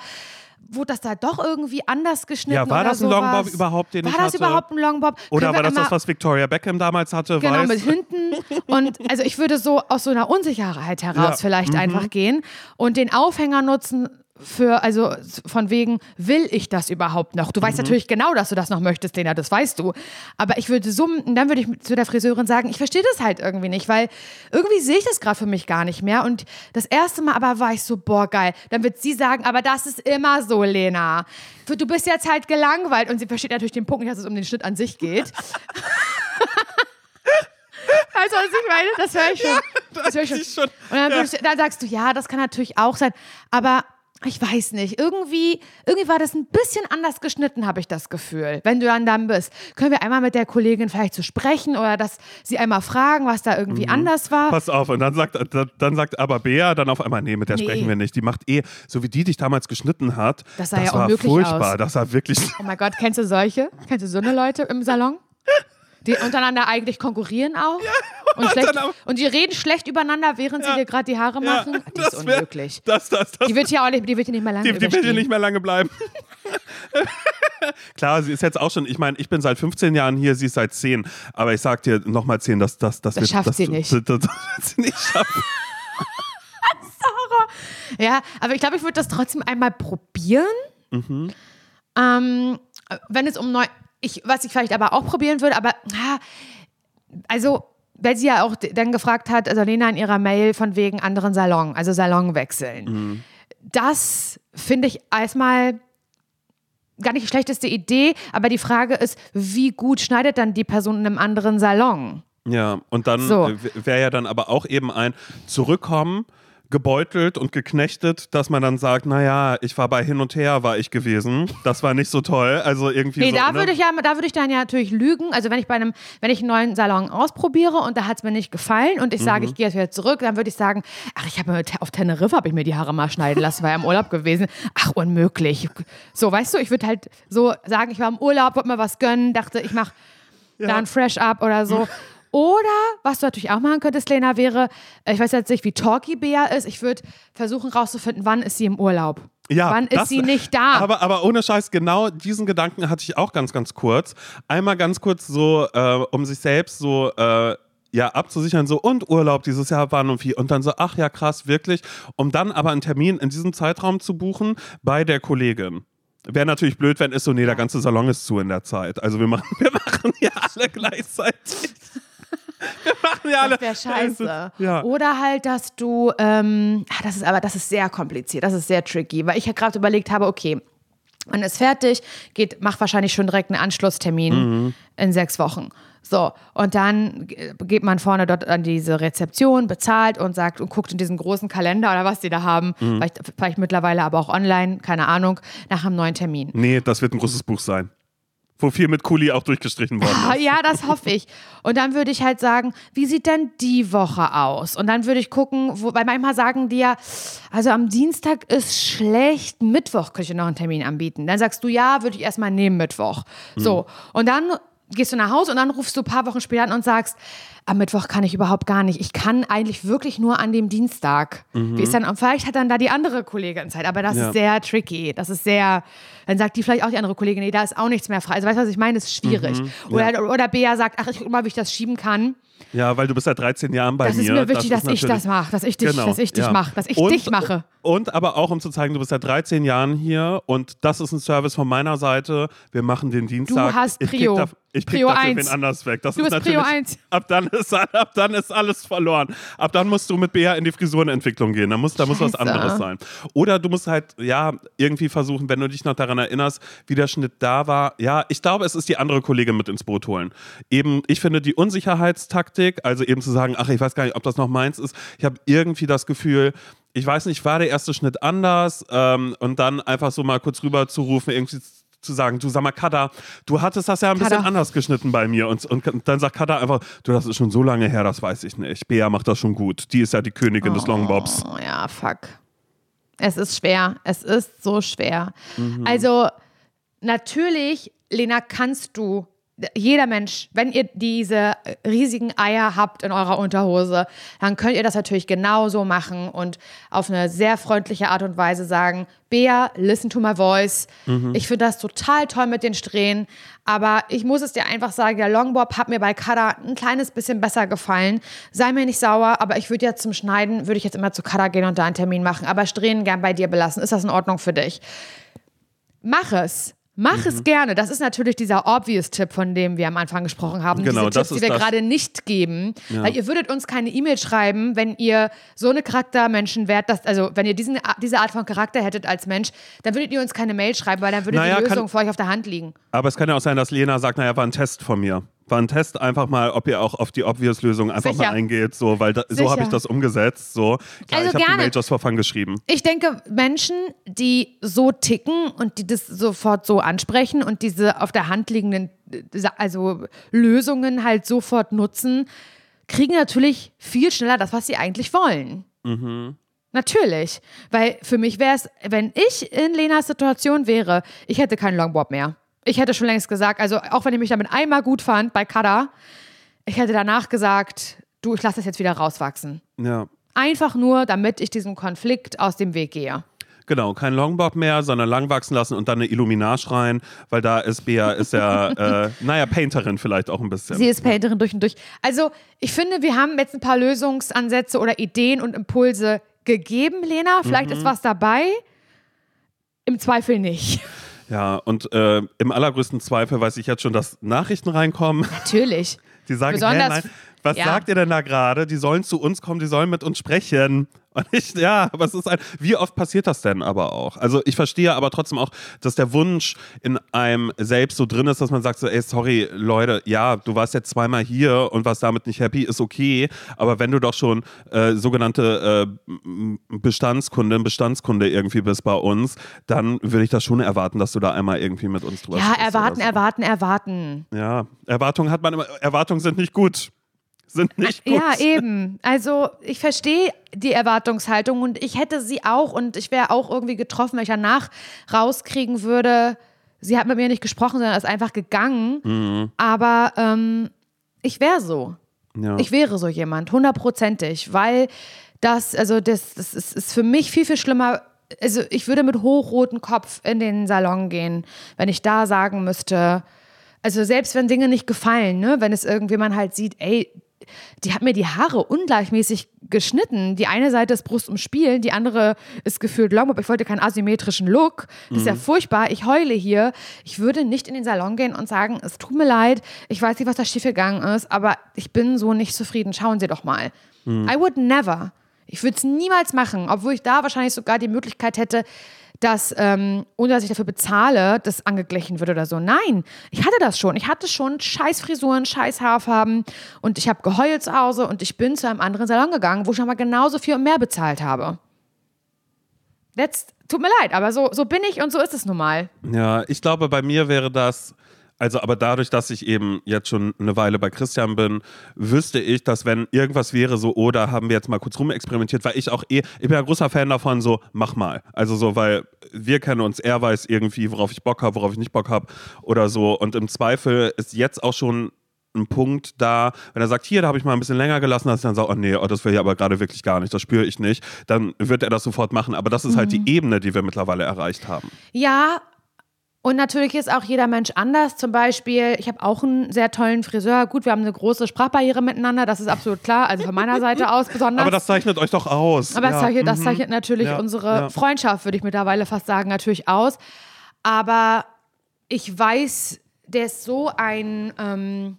wurde das da doch irgendwie anders geschnitten? Ja, war oder das ein sowas? Longbob überhaupt, den war ich das hatte? überhaupt ein Longbob? Oder war das das, was Victoria Beckham damals hatte? Genau, weiß? mit hinten. Und also ich würde so aus so einer Unsicherheit heraus Ja. Mhm. vielleicht einfach gehen und den Aufhänger nutzen für, also von wegen, will ich das überhaupt noch? Du Mhm. weißt natürlich genau, dass du das noch möchtest, Lena, das weißt du. Aber ich würde so, dann würde ich zu der Friseurin sagen, ich verstehe das halt irgendwie nicht, weil irgendwie sehe ich das gerade für mich gar nicht mehr. Und das erste Mal aber war ich so, boah, geil. Dann wird sie sagen, aber das ist immer so, Lena. Du bist jetzt halt gelangweilt. Und sie versteht natürlich den Punkt nicht, dass es um den Schnitt an sich geht. Weißt du, was ich meine? Das höre ich schon. das höre ich schon. Und dann, würdest, du- dann sagst du, ja, das kann natürlich auch sein. Aber ich weiß nicht. Irgendwie, irgendwie war das ein bisschen anders geschnitten, habe ich das Gefühl. Wenn du dann dann bist, können wir einmal mit der Kollegin vielleicht so sprechen oder dass sie einmal fragen, was da irgendwie anders war. Pass auf, und dann sagt, dann sagt aber Bea dann auf einmal, nee, mit der Nee. sprechen wir nicht. Die macht eh, so wie die dich damals geschnitten hat, Das sah ja war unmöglich furchtbar. aus. Das war wirklich. Oh mein Gott, kennst du solche? Kennst du so eine Leute im Salon? Die untereinander eigentlich konkurrieren auch? und, schlecht, auch- und die reden schlecht übereinander, während sie dir gerade die Haare machen? die ist das wär- unmöglich. Das, das, das, Die wird ja auch nicht, die wird hier nicht mehr lange die, die will hier nicht mehr lange bleiben. Klar, sie ist jetzt auch schon, ich meine, ich bin seit 15 Jahren hier, sie ist seit 10. Aber ich sag dir nochmal 10, das, das, das, wird, schafft das, sie nicht. Das, das, das wird sie nicht schaffen. Ja, aber ich glaube, ich würde das trotzdem einmal probieren. Mhm. Ähm, wenn es um neu. Ich, was ich vielleicht aber auch probieren würde, aber ah, also, weil sie ja auch dann gefragt hat, also Lena in ihrer Mail von wegen anderen Salon, also Salon wechseln. Mhm. Das finde ich erstmal gar nicht die schlechteste Idee, aber die Frage ist, wie gut schneidet dann die Person in einem anderen Salon? Ja, und dann So. wäre ja dann aber auch eben ein Zurückkommen, gebeutelt und geknechtet, dass man dann sagt, naja, ich war bei hin und her, war ich gewesen. Das war nicht so toll. Also irgendwie Nee, so, da ne? würde ich ja, da würde ich dann ja natürlich lügen. Also wenn ich bei einem, wenn ich einen neuen Salon ausprobiere und da hat es mir nicht gefallen und ich sage, Mhm. ich gehe jetzt wieder zurück, dann würde ich sagen, ach, ich habe mir auf Teneriffa habe ich mir die Haare mal schneiden lassen, war ja im Urlaub gewesen. Ach, unmöglich. So, weißt du, ich würde halt so sagen, ich war im Urlaub, wollte mir was gönnen, dachte, ich mache da ein Fresh Up oder so. Oder, was du natürlich auch machen könntest, Lena, wäre, äh, ich weiß jetzt nicht, wie Talky Bea ist, ich würde versuchen rauszufinden, wann ist sie im Urlaub? Ja, wann ist das- sie nicht da? Aber, aber ohne Scheiß, genau diesen Gedanken hatte ich auch ganz, ganz kurz. Einmal ganz kurz so, äh, um sich selbst so äh, ja, abzusichern, so und Urlaub dieses Jahr waren und wie. Und dann so, ach ja, krass, wirklich. Um dann aber einen Termin in diesem Zeitraum zu buchen bei der Kollegin. Wäre natürlich blöd, wenn es so, nee, der ganze Salon ist zu in der Zeit. Also wir machen, wir machen ja alle gleichzeitig. Wir machen ja alle. Das wäre scheiße. Ja. Oder halt, dass du, ähm, ah, das ist aber, das ist sehr kompliziert, das ist sehr tricky, weil ich ja gerade überlegt habe, okay, man ist fertig, geht, macht wahrscheinlich schon direkt einen Anschlusstermin Mhm. in sechs Wochen. So, und dann geht man vorne dort an diese Rezeption, bezahlt und sagt und guckt in diesen großen Kalender oder was die da haben, Mhm. vielleicht, vielleicht mittlerweile aber auch online, keine Ahnung, nach einem neuen Termin. Nee, das wird ein großes Buch sein. Wo viel mit Kuli auch durchgestrichen worden Ah, ist. Ja, das hoffe ich. Und dann würde ich halt sagen, wie sieht denn die Woche aus? Und dann würde ich gucken, wo, weil manchmal sagen die ja, also am Dienstag ist schlecht, Mittwoch könnte ich noch einen Termin anbieten. Dann sagst du, ja, würde ich erstmal nehmen Mittwoch. So, und dann gehst du nach Hause und dann rufst du ein paar Wochen später an und sagst, am Mittwoch kann ich überhaupt gar nicht. Ich kann eigentlich wirklich nur an dem Dienstag. Wie ist dann, und vielleicht hat dann da die andere Kollegin Zeit, aber das Ja. ist sehr tricky. Das ist sehr, dann sagt die vielleicht auch die andere Kollegin, nee, da ist auch nichts mehr frei. Also weißt du, was ich meine? Das ist schwierig. Oder, oder Bea sagt, ach, ich guck mal, wie ich das schieben kann. Ja, weil du bist seit 13 Jahren bei Das mir. ist mir wichtig, ist dass ich das mache, dass ich dich, Genau, dass ich dich ja. mache, dass ich Und- dich mache. Und aber auch, um zu zeigen, du bist seit 13 Jahren hier und das ist ein Service von meiner Seite. Wir machen den Dienstag. hast ich Prio. Krieg da, ich krieg Prio dafür eins. wen anders weg. Das Du ist bist Prio natürlich, eins. Ab dann, ist, ab dann ist alles verloren. Ab dann musst du mit Bea in die Frisurenentwicklung gehen. Da muss, da muss was anderes sein. Oder du musst halt, ja, irgendwie versuchen, wenn du dich noch daran erinnerst, wie der Schnitt da war. Ja, ich glaube, es ist die andere Kollegin mit ins Boot holen. Eben, ich finde die Unsicherheitstaktik, also eben zu sagen, ach, ich weiß gar nicht, ob das noch meins ist. Ich habe irgendwie das Gefühl, ich weiß nicht, war der erste Schnitt anders ähm, und dann einfach so mal kurz rüber zu rufen, irgendwie zu sagen, du sag mal, Kada, du hattest das ja ein bisschen Kada. anders geschnitten bei mir und, und dann sagt Kada einfach, du, das ist schon so lange her, das weiß ich nicht. Bea macht das schon gut. Die ist ja die Königin des Longbobs. Oh ja, fuck. Es ist schwer. Es ist so schwer. Mhm. Also, natürlich, Lena, kannst du, jeder Mensch, wenn ihr diese riesigen Eier habt in eurer Unterhose, dann könnt ihr das natürlich genauso machen und auf eine sehr freundliche Art und Weise sagen, Bea, listen to my voice. Mhm. Ich finde das total toll mit den Strähnen, aber ich muss es dir einfach sagen, der Longbob hat mir bei Kada ein kleines bisschen besser gefallen. Sei mir nicht sauer, aber ich würde jetzt zum Schneiden, würde ich jetzt immer zu Kada gehen und da einen Termin machen, aber Strähnen gern bei dir belassen. Ist das in Ordnung für dich? Mach es. Mach Mhm. es gerne. Das ist natürlich dieser obvious Tipp, von dem wir am Anfang gesprochen haben. Genau, Diese das Tipps, die wir das. gerade nicht geben. Weil ihr würdet uns keine E-Mail schreiben, wenn ihr so eine Charaktermenschen wärt, dass, also wenn ihr diesen, diese Art von Charakter hättet als Mensch, dann würdet ihr uns keine Mail schreiben, weil dann würde Naja, die kann- Lösung für euch auf der Hand liegen. Aber es kann ja auch sein, dass Lena sagt, naja, war ein Test von mir. War ein Test einfach mal, ob ihr auch auf die Obvious-Lösung einfach Sicher. mal eingeht. So, weil da, so habe ich das umgesetzt. So. Ja, Also ich habe die. Majors for Fun geschrieben. Ich denke, Menschen, die so ticken und die das sofort so ansprechen und diese auf der Hand liegenden äh, also Lösungen halt sofort nutzen, kriegen natürlich viel schneller das, was sie eigentlich wollen. Natürlich. Weil für mich wäre es, wenn ich in Lenas Situation wäre, ich hätte keinen Longboard mehr. Ich hätte schon längst gesagt, also auch wenn ich mich damit einmal gut fand bei Kada, ich hätte danach gesagt, du, ich lasse das jetzt wieder rauswachsen. Ja. Einfach nur, damit ich diesem Konflikt aus dem Weg gehe. Genau, kein Longboard mehr, sondern lang wachsen lassen und dann eine Illuminage rein, weil da ist Bea, ist ja, äh, naja, Painterin vielleicht auch ein bisschen. Sie ist Painterin durch und durch. Also, ich finde, wir haben jetzt ein paar Lösungsansätze oder Ideen und Impulse gegeben, Lena. Vielleicht ist was dabei. Im Zweifel nicht. Ja, und äh, im allergrößten Zweifel weiß ich jetzt schon, dass Nachrichten reinkommen. Natürlich. Die sagen, Besonders- nein, was ja. sagt ihr denn da gerade? Die sollen zu uns kommen, die sollen mit uns sprechen. Und ich, ja, aber es ist ein, wie oft passiert das denn aber auch? Also ich verstehe aber trotzdem auch, dass der Wunsch in einem selbst so drin ist, dass man sagt so, ey, sorry, Leute, ja, du warst jetzt zweimal hier und warst damit nicht happy, ist okay, aber wenn du doch schon äh, sogenannte äh, Bestandskundin, Bestandskunde irgendwie bist bei uns, dann würde ich das schon erwarten, dass du da einmal irgendwie mit uns drüber Ja, erwarten, so. erwarten, erwarten. Ja, Erwartungen hat man immer, Erwartungen sind nicht gut. Sind nicht gut. Ja, eben. Also ich verstehe die Erwartungshaltung und ich hätte sie auch und ich wäre auch irgendwie getroffen, wenn ich danach rauskriegen würde, sie hat mit mir nicht gesprochen, sondern ist einfach gegangen. Aber ähm, ich wäre so. Ja. Ich wäre so jemand, hundertprozentig, weil das, also das, das ist, ist für mich viel, viel schlimmer. Also ich würde mit hochrotem Kopf in den Salon gehen, wenn ich da sagen müsste, also selbst wenn Dinge nicht gefallen, ne, wenn es irgendwie man halt sieht, ey, die hat mir die Haare ungleichmäßig geschnitten. Die eine Seite ist Brust umspielen, die andere ist gefühlt Longbob. Ich wollte keinen asymmetrischen Look. Das ist ja furchtbar. Ich heule hier. Ich würde nicht in den Salon gehen und sagen, es tut mir leid, ich weiß nicht, was da schiefgegangen ist, aber ich bin so nicht zufrieden. Schauen Sie doch mal. I would never. Ich würde es niemals machen, obwohl ich da wahrscheinlich sogar die Möglichkeit hätte, dass, ähm, ohne dass ich dafür bezahle, das angeglichen wird oder so. Nein, ich hatte das schon. Ich hatte schon scheiß Frisuren, scheiß Haarfarben und ich habe geheult zu Hause und ich bin zu einem anderen Salon gegangen, wo ich nochmal genauso viel und mehr bezahlt habe. That's, tut mir leid, aber so, so bin ich und so ist es nun mal. Ja, ich glaube, bei mir wäre das, also aber dadurch, dass ich eben jetzt schon eine Weile bei Christian bin, wüsste ich, dass wenn irgendwas wäre, so, oder haben wir jetzt mal kurz rumexperimentiert, weil ich auch eh, ich bin ja großer Fan davon, so, mach mal. Also so, weil wir kennen uns, er weiß irgendwie, worauf ich Bock habe, worauf ich nicht Bock habe oder so. Und im Zweifel ist jetzt auch schon ein Punkt da, wenn er sagt, hier, da habe ich mal ein bisschen länger gelassen, dass ich dann sage, oh nee, oh, das will ich aber gerade wirklich gar nicht, das spüre ich nicht, dann wird er das sofort machen. Aber das ist halt die Ebene, die wir mittlerweile erreicht haben. Ja, und natürlich ist auch jeder Mensch anders. Zum Beispiel, ich habe auch einen sehr tollen Friseur. Gut, wir haben eine große Sprachbarriere miteinander, das ist absolut klar. Also von meiner Seite aus besonders. Aber das zeichnet euch doch aus. Aber das, Ja, zeichnet, das mhm. zeichnet natürlich Ja, unsere ja. Freundschaft, würde ich mittlerweile fast sagen, natürlich aus. Aber ich weiß, der ist so ein ähm,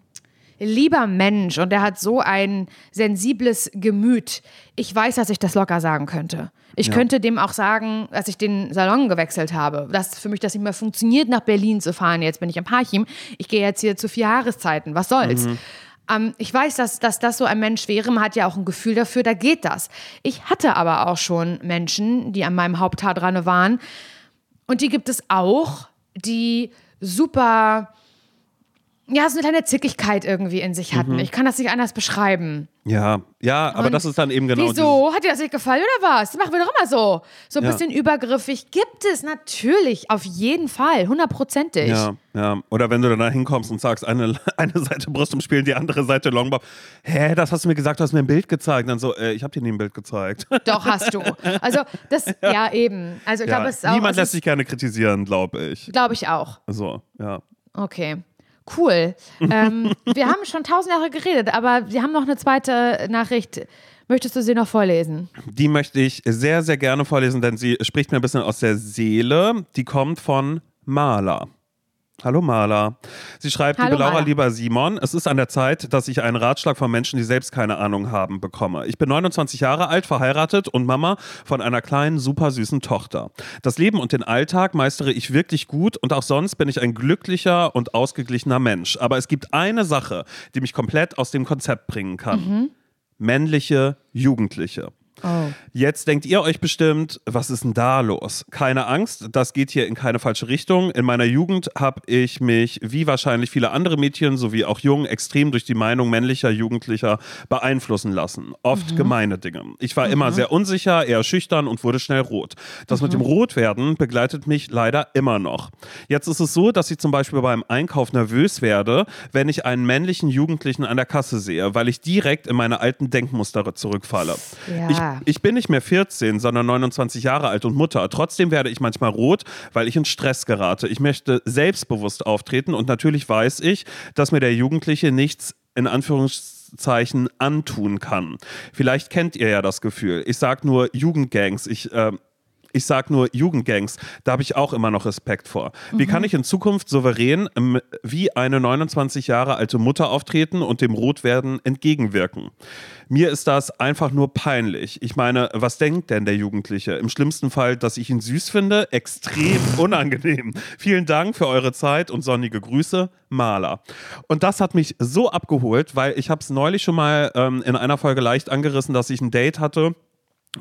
lieber Mensch und der hat so ein sensibles Gemüt. Ich weiß, dass ich das locker sagen könnte. Ich könnte dem auch sagen, dass ich den Salon gewechselt habe. Dass für mich das nicht mehr funktioniert, nach Berlin zu fahren. Jetzt bin ich im Parchim. Ich gehe jetzt hier zu vier Jahreszeiten. Was soll's? Ähm, ich weiß, dass, dass das so ein Mensch wäre. Man hat ja auch ein Gefühl dafür, da geht das. Ich hatte aber auch schon Menschen, die an meinem Haupthaar dran waren. Und die gibt es auch, die super, ja, so eine kleine Zickigkeit irgendwie in sich hatten. Ich kann das nicht anders beschreiben. Ja, ja, aber Und das ist dann eben genau Wieso? Hat dir das nicht gefallen oder was? Das machen wir doch immer so. So ein Ja. bisschen übergriffig. Gibt es natürlich, auf jeden Fall, hundertprozentig. ja, ja. Oder wenn du dann da hinkommst und sagst, eine, eine Seite Brust umspielen, die andere Seite Longbob. Hä, das hast du mir gesagt, du hast mir ein Bild gezeigt. Dann so, äh, ich habe dir nie ein Bild gezeigt. Doch, hast du. Also, das, ja, eben. Also, ich ja, glaube, es ist auch. niemand lässt sich gerne kritisieren, glaube ich. Glaube ich auch. So, ja. Okay. Cool. ähm, wir haben schon tausend Jahre geredet, aber wir haben noch eine zweite Nachricht. Möchtest du sie noch vorlesen? Die möchte ich sehr, sehr gerne vorlesen, denn sie spricht mir ein bisschen aus der Seele. Die kommt von Maler. Hallo Maler. Sie schreibt, Hallo liebe Laura, Maler. lieber Simon, es ist an der Zeit, dass ich einen Ratschlag von Menschen, die selbst keine Ahnung haben, bekomme. Ich bin 29 Jahre alt, verheiratet und Mama von einer kleinen, super süßen Tochter. Das Leben und den Alltag meistere ich wirklich gut und auch sonst bin ich ein glücklicher und ausgeglichener Mensch. Aber es gibt eine Sache, die mich komplett aus dem Konzept bringen kann. Männliche Jugendliche. Oh. Jetzt denkt ihr euch bestimmt, was ist denn da los? Keine Angst, das geht hier in keine falsche Richtung. In meiner Jugend habe ich mich, wie wahrscheinlich viele andere Mädchen sowie auch Jungen, extrem durch die Meinung männlicher Jugendlicher beeinflussen lassen. Oft gemeine Dinge. Ich war immer sehr unsicher, eher schüchtern und wurde schnell rot. Das mit dem Rotwerden begleitet mich leider immer noch. Jetzt ist es so, dass ich zum Beispiel beim Einkauf nervös werde, wenn ich einen männlichen Jugendlichen an der Kasse sehe, weil ich direkt in meine alten Denkmuster zurückfalle. Ja. Ich ich bin nicht mehr 14, sondern 29 Jahre alt und Mutter. Trotzdem werde ich manchmal rot, weil ich in Stress gerate. Ich möchte selbstbewusst auftreten und natürlich weiß ich, dass mir der Jugendliche nichts in Anführungszeichen antun kann. Vielleicht kennt ihr ja das Gefühl. Ich sage nur Jugendgangs. Ich äh, ich sag nur Jugendgangs, da habe ich auch immer noch Respekt vor. Wie kann ich in Zukunft souverän ähm, wie eine 29 Jahre alte Mutter auftreten und dem Rotwerden entgegenwirken? Mir ist das einfach nur peinlich. Ich meine, was denkt denn der Jugendliche? Im schlimmsten Fall, dass ich ihn süß finde, extrem unangenehm. Vielen Dank für eure Zeit und sonnige Grüße, Maler. Und das hat mich so abgeholt, weil ich habe es neulich schon mal ähm, in einer Folge leicht angerissen, dass ich ein Date hatte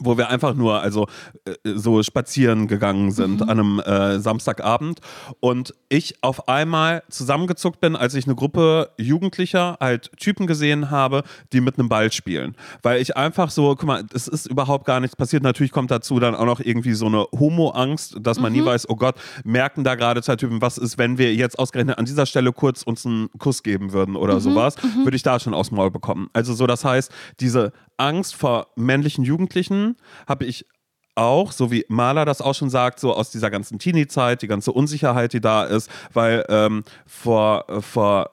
wo wir einfach nur also äh, so spazieren gegangen sind an einem äh, Samstagabend und ich auf einmal zusammengezuckt bin, als ich eine Gruppe Jugendlicher halt Typen gesehen habe, die mit einem Ball spielen, weil ich einfach so, guck mal, es ist überhaupt gar nichts passiert. Natürlich kommt dazu dann auch noch irgendwie so eine Homo-Angst, dass man nie weiß, oh Gott, merken da gerade zwei Typen, was ist, wenn wir jetzt ausgerechnet an dieser Stelle kurz uns einen Kuss geben würden oder sowas, würde ich da schon aus dem Maul bekommen. Also so, das heißt, diese Angst vor männlichen Jugendlichen habe ich auch, so wie Maler das auch schon sagt, so aus dieser ganzen Teenie-Zeit, die ganze Unsicherheit, die da ist, weil ähm, vor, vor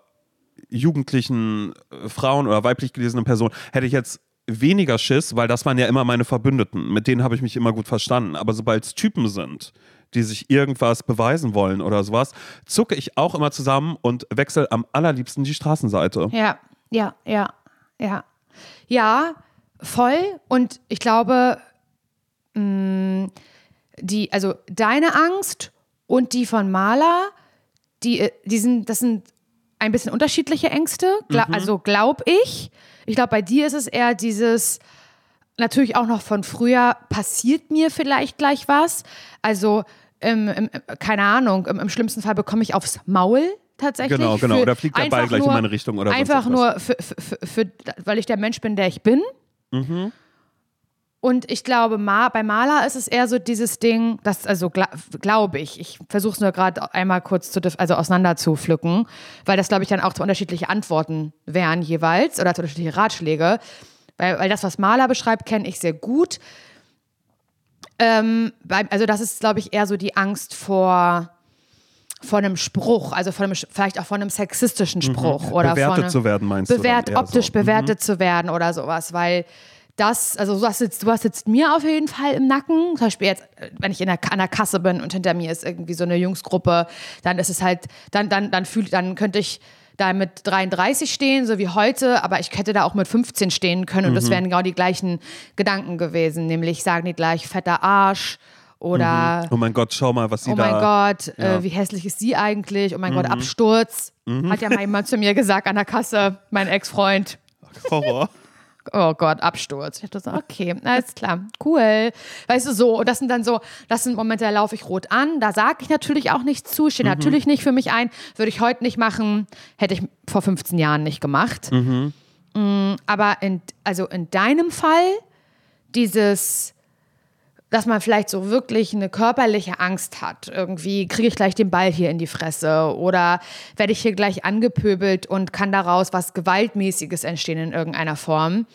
jugendlichen äh, Frauen oder weiblich gelesenen Personen hätte ich jetzt weniger Schiss, weil das waren ja immer meine Verbündeten. Mit denen habe ich mich immer gut verstanden. Aber sobald es Typen sind, die sich irgendwas beweisen wollen oder sowas, zucke ich auch immer zusammen und wechsle am allerliebsten die Straßenseite. Ja, ja, ja, ja. Ja, voll. Und ich glaube, mh, die, also deine Angst und die von Maler, die, äh, die sind, das sind ein bisschen unterschiedliche Ängste. Gla Also glaube ich. Ich glaube, bei dir ist es eher dieses, natürlich auch noch von früher, passiert mir vielleicht gleich was. Also, im, im, keine Ahnung, im, im schlimmsten Fall bekomme ich aufs Maul tatsächlich. Genau, genau. Oder fliegt der Ball gleich in nur, meine Richtung oder Einfach nur, für, für, für, weil ich der Mensch bin, der ich bin. Mhm. Und ich glaube, bei Maler ist es eher so dieses Ding, das, also gla glaube ich, ich versuche es nur gerade einmal kurz zu, also auseinander zu pflücken, weil das, glaube ich, dann auch zu unterschiedliche Antworten wären jeweils oder zu unterschiedliche Ratschläge. Weil, weil das, was Maler beschreibt, kenne ich sehr gut. Ähm, also das ist, glaube ich, eher so die Angst vor, vor einem Spruch, also vor einem, vielleicht auch vor einem sexistischen Spruch oder Mhm. Bewertet vor einem, zu werden, meinst du? dann optisch so. Mhm. bewertet zu werden oder sowas, weil das, also du hast, jetzt, du hast jetzt mir auf jeden Fall im Nacken, zum Beispiel jetzt, wenn ich in der, an der Kasse bin und hinter mir ist irgendwie so eine Jungsgruppe, dann ist es halt, dann, dann, dann fühl, dann könnte ich da mit 33 stehen, so wie heute, aber ich hätte da auch mit 15 stehen können und das Mhm. wären genau die gleichen Gedanken gewesen, nämlich sagen die gleich fetter Arsch oder Oh mein Gott, schau mal, was sie Oh da. mein Gott, ja. äh, wie hässlich ist sie eigentlich? Oh mein Gott, Absturz. Hat ja mal jemand zu mir gesagt an der Kasse, mein Ex-Freund. Horror. Oh Gott, Absturz. Ich dachte so, okay, alles klar, cool. Weißt du, so, und das sind dann so, das sind Momente, da laufe ich rot an, da sage ich natürlich auch nichts zu, stehe natürlich nicht für mich ein, würde ich heute nicht machen, hätte ich vor 15 Jahren nicht gemacht. Mm, aber in, also in deinem Fall, dieses, dass man vielleicht so wirklich eine körperliche Angst hat. Irgendwie kriege ich gleich den Ball hier in die Fresse oder werde ich hier gleich angepöbelt und kann daraus was Gewaltmäßiges entstehen in irgendeiner Form.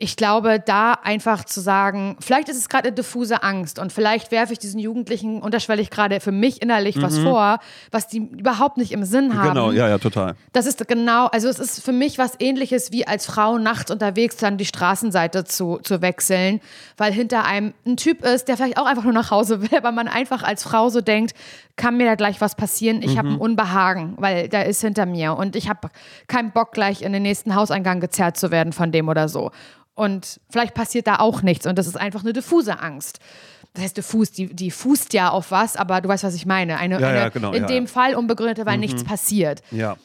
Ich glaube, da einfach zu sagen, vielleicht ist es gerade eine diffuse Angst und vielleicht werfe ich diesen Jugendlichen unterschwellig gerade für mich innerlich mhm. was vor, was die überhaupt nicht im Sinn haben. Genau, ja, ja, total. Das ist genau, also es ist für mich was ähnliches wie als Frau nachts unterwegs dann die Straßenseite zu, zu wechseln, weil hinter einem ein Typ ist, der vielleicht auch einfach nur nach Hause will, aber man einfach als Frau so denkt, kann mir da gleich was passieren, ich mhm. habe ein Unbehagen, weil der ist hinter mir und ich habe keinen Bock gleich in den nächsten Hauseingang gezerrt zu werden von dem oder so. Und vielleicht passiert da auch nichts und das ist einfach eine diffuse Angst. Das heißt diffus, die, die fußt ja auf was, aber du weißt, was ich meine. Eine, ja, eine ja, genau, in ja. dem Fall unbegründete, weil mhm. nichts passiert. Ja.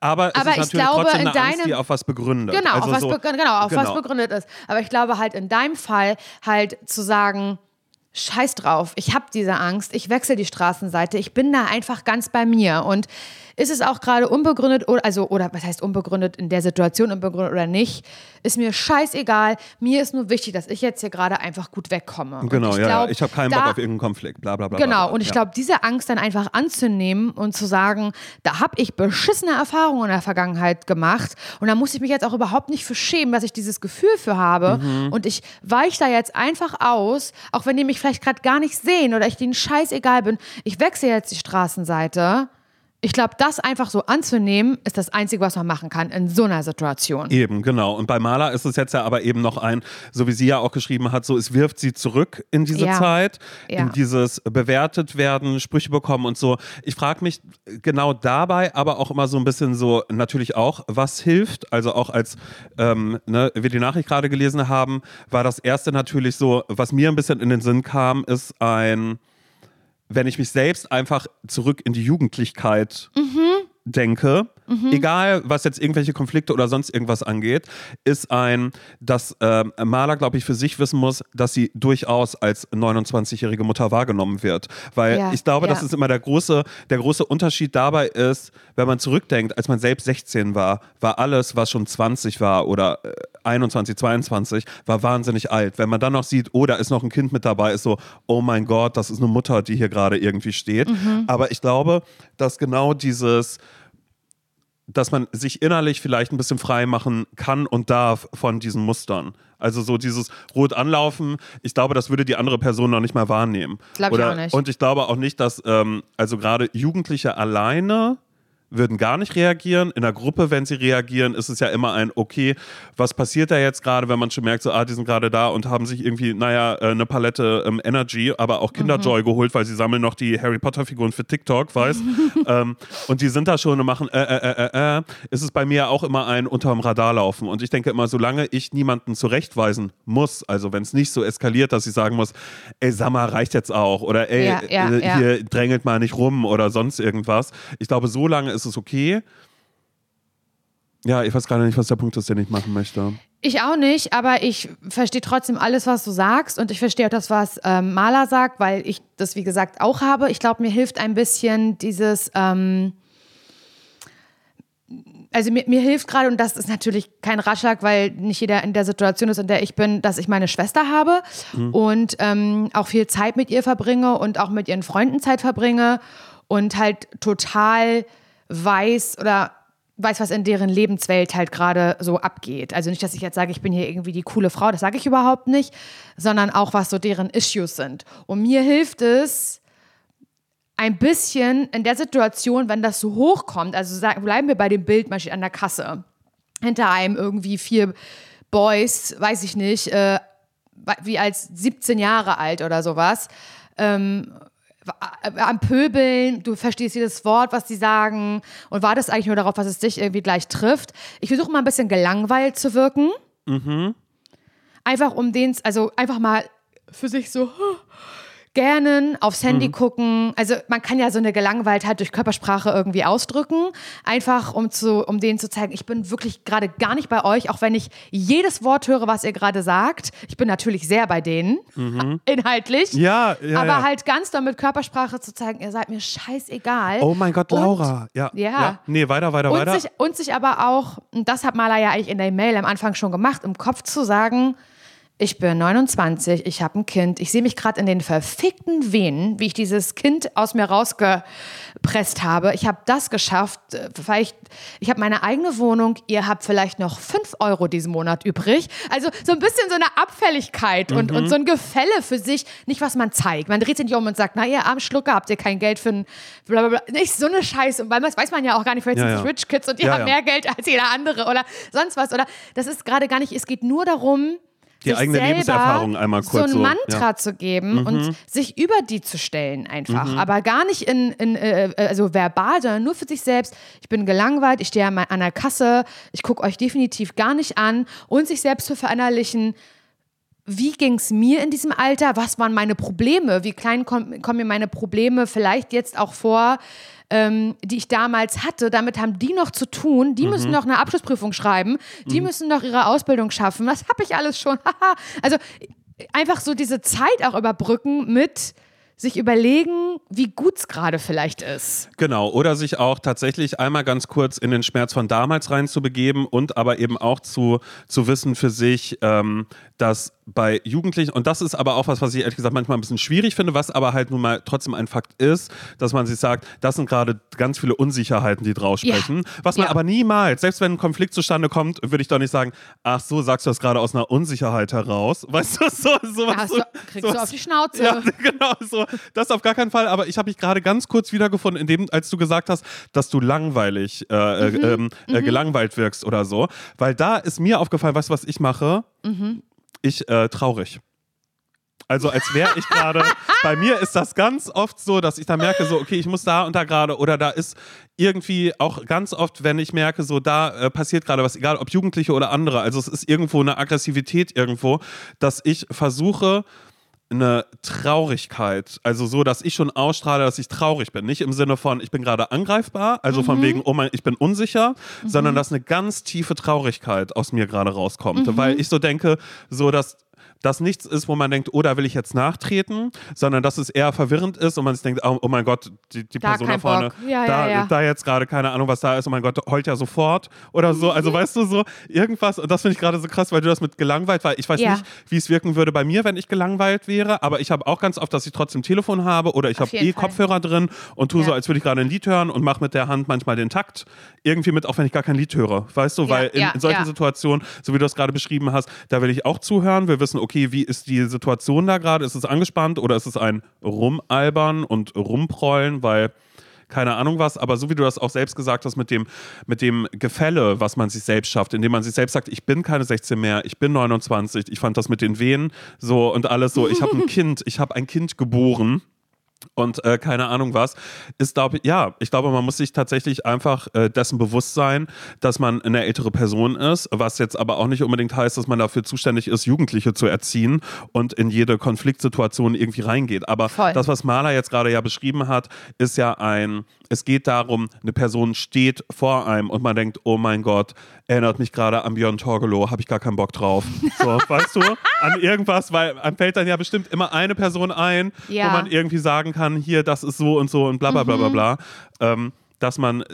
Aber, aber es ist ich glaube, trotzdem eine in deinem, Angst, die auf was begründet. Genau, also auf, was, so, genau, auf genau. was begründet ist. Aber ich glaube halt in deinem Fall halt zu sagen, scheiß drauf, ich habe diese Angst, ich wechsle die Straßenseite, ich bin da einfach ganz bei mir und ist es auch gerade unbegründet oder also oder was heißt unbegründet in der Situation unbegründet oder nicht, ist mir scheißegal. Mir ist nur wichtig, dass ich jetzt hier gerade einfach gut wegkomme. Genau, ich ja, glaub, ja. Ich habe keinen da, Bock auf irgendeinen Konflikt, bla bla bla. Genau, bla, bla. und ich ja. glaube, diese Angst dann einfach anzunehmen und zu sagen, da habe ich beschissene Erfahrungen in der Vergangenheit gemacht und da muss ich mich jetzt auch überhaupt nicht für schämen, dass ich dieses Gefühl für habe Mhm. und ich weiche da jetzt einfach aus, auch wenn die mich vielleicht gerade gar nicht sehen oder ich denen scheißegal bin. Ich wechsle jetzt die Straßenseite. Ich glaube, das einfach so anzunehmen, ist das Einzige, was man machen kann in so einer Situation. Eben, genau. Und bei Maler ist es jetzt ja aber eben noch ein, so wie sie ja auch geschrieben hat, so es wirft sie zurück in diese Ja. Zeit, Ja. in dieses bewertet werden, Sprüche bekommen und so. Ich frage mich genau dabei, aber auch immer so ein bisschen so natürlich auch, was hilft. Also auch als ähm, ne, wir die Nachricht gerade gelesen haben, war das erste natürlich so, was mir ein bisschen in den Sinn kam, ist ein wenn ich mich selbst einfach zurück in die Jugendlichkeit denke, egal was jetzt irgendwelche Konflikte oder sonst irgendwas angeht, ist ein, dass ähm, Maler, glaube ich, für sich wissen muss, dass sie durchaus als 29-jährige Mutter wahrgenommen wird. Weil Ja, ich glaube, ja. das ist immer der große, der große Unterschied dabei ist, wenn man zurückdenkt, als man selbst 16 war, war alles, was schon 20 war oder äh, 21, 22, war wahnsinnig alt. Wenn man dann noch sieht, oh, da ist noch ein Kind mit dabei, ist so, oh mein Gott, das ist eine Mutter, die hier gerade irgendwie steht. Mhm. Aber ich glaube, dass genau dieses dass man sich innerlich vielleicht ein bisschen frei machen kann und darf von diesen Mustern. Also so dieses rot anlaufen, ich glaube, das würde die andere Person noch nicht mal wahrnehmen. Glaub ich auch nicht. Und ich glaube auch nicht, dass, ähm, also gerade Jugendliche alleine würden gar nicht reagieren. In der Gruppe, wenn sie reagieren, ist es ja immer ein, okay, was passiert da jetzt gerade, wenn man schon merkt, so, ah, die sind gerade da und haben sich irgendwie, naja, äh, eine Palette ähm, Energy, aber auch Kinderjoy Mhm. geholt, weil sie sammeln noch die Harry Potter-Figuren für TikTok, weißt ähm, Und die sind da schon und machen, äh, äh, äh, äh, äh, ist es bei mir auch immer ein unterm Radar laufen. Und ich denke immer, solange ich niemanden zurechtweisen muss, also wenn es nicht so eskaliert, dass ich sagen muss, ey, sag mal, reicht jetzt auch oder ey, Ja, ja, äh, ja. hier drängelt mal nicht rum oder sonst irgendwas. Ich glaube, so lange ist es okay. Ja, ich weiß gerade nicht, was der Punkt ist, den ich machen möchte. Ich auch nicht, aber ich verstehe trotzdem alles, was du sagst und ich verstehe auch das, was ähm, Maler sagt, weil ich das, wie gesagt, auch habe. Ich glaube, mir hilft ein bisschen dieses, ähm, also mir, mir hilft gerade, und das ist natürlich kein Ratschlag, weil nicht jeder in der Situation ist, in der ich bin, dass ich meine Schwester habe und ähm, auch viel Zeit mit ihr verbringe und auch mit ihren Freunden Zeit verbringe und halt total weiß oder weiß, was in deren Lebenswelt halt gerade so abgeht. Also nicht, dass ich jetzt sage, ich bin hier irgendwie die coole Frau, das sage ich überhaupt nicht, sondern auch, was so deren Issues sind. Und mir hilft es, ein bisschen in der Situation, wenn das so hochkommt, also sagen, bleiben wir bei dem Bild, man steht an der Kasse, hinter einem irgendwie vier Boys, weiß ich nicht, äh, wie als 17 Jahre alt oder sowas, ähm, am Pöbeln, du verstehst jedes Wort, was sie sagen und wartest eigentlich nur darauf, was es dich irgendwie gleich trifft. Ich versuche mal ein bisschen gelangweilt zu wirken. Einfach um den, also einfach mal für sich so gähnen, aufs Handy gucken. Also man kann ja so eine Gelangweiltheit durch Körpersprache irgendwie ausdrücken. Einfach um, zu, um denen zu zeigen, ich bin wirklich gerade gar nicht bei euch, auch wenn ich jedes Wort höre, was ihr gerade sagt. Ich bin natürlich sehr bei denen, inhaltlich. Ja, ja. aber ja. halt ganz doll mit Körpersprache zu zeigen, ihr seid mir scheißegal. Oh mein Gott, Und- Laura. ja, Ja. Nee, weiter, weiter, und weiter. sich, und sich aber auch, und das hat Maler ja eigentlich in der Mail am Anfang schon gemacht, im Kopf zu sagen, ich bin 29, ich habe ein Kind, ich sehe mich gerade in den verfickten Venen, wie ich dieses Kind aus mir rausgepresst habe. Ich habe das geschafft, äh, vielleicht, ich habe meine eigene Wohnung, ihr habt vielleicht noch 5 Euro diesen Monat übrig. Also so ein bisschen so eine Abfälligkeit mhm. und, und so ein Gefälle für sich, nicht was man zeigt. Man dreht sich nicht um und sagt, na ihr armen Schlucker, habt ihr kein Geld für ein blablabla. Nicht so eine Scheiße, weil das weiß man ja auch gar nicht, vielleicht ja, sind es ja. Rich Kids und die ja, haben mehr Geld als jeder andere oder sonst was. Oder das ist gerade gar nicht, es geht nur darum, die eigene Lebenserfahrung einmal kurz so ein Mantra ja. zu geben mhm. und sich über die zu stellen einfach, mhm. aber gar nicht in, in äh, äh, also verbal, sondern nur für sich selbst. Ich bin gelangweilt, ich stehe an der Kasse, ich gucke euch definitiv gar nicht an und sich selbst zu verinnerlichen. Wie ging es mir in diesem Alter? Was waren meine Probleme? Wie klein kommen komm mir meine Probleme vielleicht jetzt auch vor? ähm, die ich damals hatte, damit haben die noch zu tun. Die mhm. müssen noch eine Abschlussprüfung schreiben. Die mhm. müssen noch ihre Ausbildung schaffen. Das habe ich alles schon. also einfach so diese Zeit auch überbrücken mit sich überlegen, wie gut es gerade vielleicht ist. Genau, oder sich auch tatsächlich einmal ganz kurz in den Schmerz von damals reinzubegeben und aber eben auch zu, zu wissen für sich, ähm, dass bei Jugendlichen, und das ist aber auch was, was ich ehrlich gesagt manchmal ein bisschen schwierig finde, was aber halt nun mal trotzdem ein Fakt ist, dass man sich sagt, das sind gerade ganz viele Unsicherheiten, die draus sprechen. Ja. Was man ja. aber niemals, selbst wenn ein Konflikt zustande kommt, würde ich doch nicht sagen, ach so, sagst du das gerade aus einer Unsicherheit heraus. Weißt du, so, so was. So, kriegst so, du auf die Schnauze. Ja, genau, so. Das auf gar keinen Fall, aber ich habe mich gerade ganz kurz wiedergefunden, in dem, als du gesagt hast, dass du langweilig, äh, äh mhm. ähm, äh, mhm. gelangweilt wirkst oder so. Weil da ist mir aufgefallen, weißt du, was ich mache? Mhm ich äh, traurig. Also als wäre ich gerade, bei mir ist das ganz oft so, dass ich da merke, so, okay, ich muss da und da gerade oder da ist irgendwie auch ganz oft, wenn ich merke, so da äh, passiert gerade was, egal ob Jugendliche oder andere, also es ist irgendwo eine Aggressivität irgendwo, dass ich versuche, eine Traurigkeit, also so, dass ich schon ausstrahle, dass ich traurig bin. Nicht im Sinne von, ich bin gerade angreifbar, also mhm. von wegen, oh mein, ich bin unsicher, mhm. sondern dass eine ganz tiefe Traurigkeit aus mir gerade rauskommt. Mhm. Weil ich so denke, so dass das nichts ist, wo man denkt, oh, da will ich jetzt nachtreten, sondern dass es eher verwirrend ist und man sich denkt, oh, oh mein Gott, die, die Person da vorne, ja, da, ja, ja. da jetzt gerade keine Ahnung, was da ist, oh mein Gott, heult ja sofort oder so. Also mhm. weißt du so, irgendwas, und das finde ich gerade so krass, weil du das mit gelangweilt, weil ich weiß nicht, wie es wirken würde bei mir, wenn ich gelangweilt wäre, aber ich habe auch ganz oft, dass ich trotzdem Telefon habe oder ich habe eh Fall. Kopfhörer drin und tue so, als würde ich gerade ein Lied hören und mache mit der Hand manchmal den Takt irgendwie mit, auch wenn ich gar kein Lied höre, weißt du, weil in, in solchen Situationen, so wie du das gerade beschrieben hast, da will ich auch zuhören, wir wissen, okay, wie ist die Situation da gerade? Ist es angespannt oder ist es ein Rumalbern und Rumprollen, weil keine Ahnung was, aber so wie du das auch selbst gesagt hast mit dem, mit dem Gefälle, was man sich selbst schafft, indem man sich selbst sagt, ich bin keine 16 mehr, ich bin 29, ich fand das mit den Wehen so und alles so, ich habe ein Kind, ich habe ein Kind geboren und äh, keine Ahnung was, ist, glaube ja, ich glaube, man muss sich tatsächlich einfach äh, dessen bewusst sein, dass man eine ältere Person ist, was jetzt aber auch nicht unbedingt heißt, dass man dafür zuständig ist, Jugendliche zu erziehen und in jede Konfliktsituation irgendwie reingeht. Aber Voll. das, was Maler jetzt gerade ja beschrieben hat, ist ja ein, es geht darum, eine Person steht vor einem und man denkt, oh mein Gott, erinnert mich gerade an Björn Torgelow, habe ich gar keinen Bock drauf. So, weißt du, an irgendwas, weil einem fällt dann ja bestimmt immer eine Person ein, ja. wo man irgendwie sagen kann, hier, das ist so und so und bla bla bla bla mhm. bla. Ähm, dass man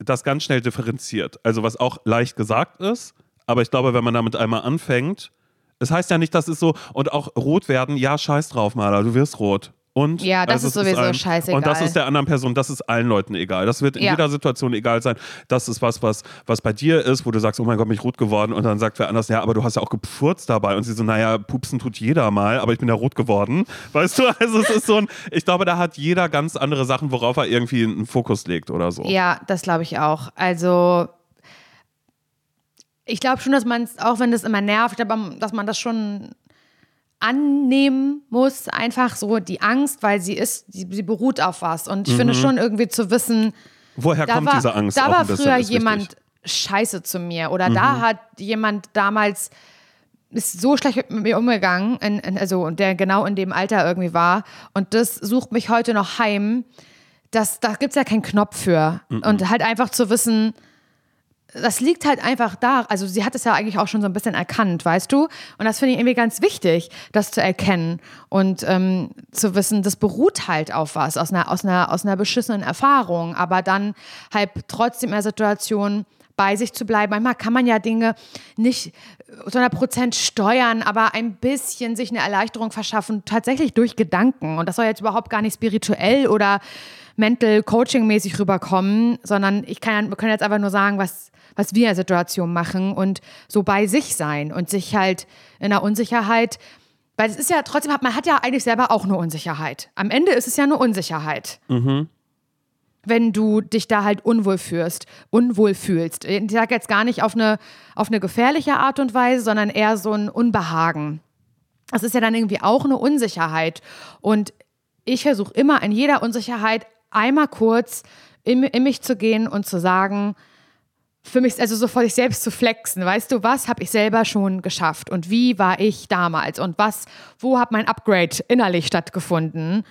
das ganz schnell differenziert. Also was auch leicht gesagt ist, aber ich glaube, wenn man damit einmal anfängt, es heißt ja nicht, dass es so, und auch rot werden, ja, scheiß drauf, Maler, du wirst rot. Und ja, das also ist sowieso ist scheißegal. Und das ist der anderen Person, das ist allen Leuten egal. Das wird in ja. jeder Situation egal sein. Das ist was, was, was bei dir ist, wo du sagst, oh mein Gott, bin ich rot geworden. Und dann sagt wer anders, ja, aber du hast ja auch gepfurzt dabei. Und sie so, naja, pupsen tut jeder mal, aber ich bin ja rot geworden. Weißt du, also es ist so ein, ich glaube, da hat jeder ganz andere Sachen, worauf er irgendwie einen Fokus legt oder so. Ja, das glaube ich auch. Also ich glaube schon, dass man es, auch wenn das immer nervt, aber dass man das schon annehmen muss, einfach so die Angst, weil sie ist, sie, sie beruht auf was. Und ich mhm. finde schon irgendwie zu wissen, woher kommt war, diese Angst? Da war früher jemand wichtig. scheiße zu mir oder mhm. da hat jemand damals ist so schlecht mit mir umgegangen, in, in, also der genau in dem Alter irgendwie war. Und das sucht mich heute noch heim. Das, da gibt es ja keinen Knopf für. Mhm. Und halt einfach zu wissen, das liegt halt einfach da. Also sie hat es ja eigentlich auch schon so ein bisschen erkannt, weißt du? Und das finde ich irgendwie ganz wichtig, das zu erkennen und ähm, zu wissen, das beruht halt auf was, aus einer, aus, einer, aus einer beschissenen Erfahrung, aber dann halt trotzdem in der Situation bei sich zu bleiben. Manchmal kann man ja Dinge nicht zu 100 Prozent steuern, aber ein bisschen sich eine Erleichterung verschaffen, tatsächlich durch Gedanken. Und das soll jetzt überhaupt gar nicht spirituell oder mental coaching mäßig rüberkommen, sondern ich kann, wir können jetzt einfach nur sagen, was, was wir in der Situation machen und so bei sich sein und sich halt in der Unsicherheit, weil es ist ja trotzdem, man hat ja eigentlich selber auch eine Unsicherheit. Am Ende ist es ja eine Unsicherheit. Mhm wenn du dich da halt unwohl fühlst, unwohl fühlst. Ich sage jetzt gar nicht auf eine, auf eine gefährliche Art und Weise, sondern eher so ein Unbehagen. Das ist ja dann irgendwie auch eine Unsicherheit. Und ich versuche immer in jeder Unsicherheit einmal kurz in, in, mich zu gehen und zu sagen, für mich, also so vor sich selbst zu flexen. Weißt du, was habe ich selber schon geschafft und wie war ich damals und was, wo hat mein Upgrade innerlich stattgefunden?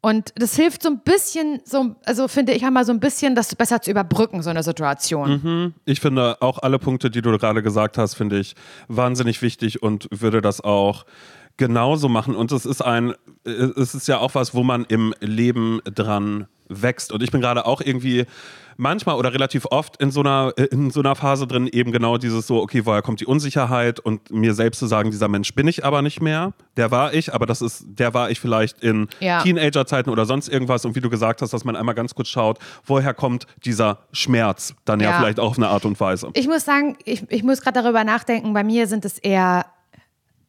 Und das hilft so ein bisschen, so, also finde ich einmal so ein bisschen, das besser zu überbrücken, so eine Situation. Mhm. Ich finde auch alle Punkte, die du gerade gesagt hast, finde ich wahnsinnig wichtig und würde das auch genauso machen. Und es ist ein, es ist ja auch was, wo man im Leben dran wächst. Und ich bin gerade auch irgendwie manchmal oder relativ oft in so einer, in so einer Phase drin, eben genau dieses so, okay, woher kommt die Unsicherheit und mir selbst zu sagen, dieser Mensch bin ich aber nicht mehr. Der war ich, aber das ist, der war ich vielleicht in ja. Teenagerzeiten oder sonst irgendwas. Und wie du gesagt hast, dass man einmal ganz kurz schaut, woher kommt dieser Schmerz dann ja, ja vielleicht auch auf eine Art und Weise. Ich muss sagen, ich, ich muss gerade darüber nachdenken, bei mir sind es eher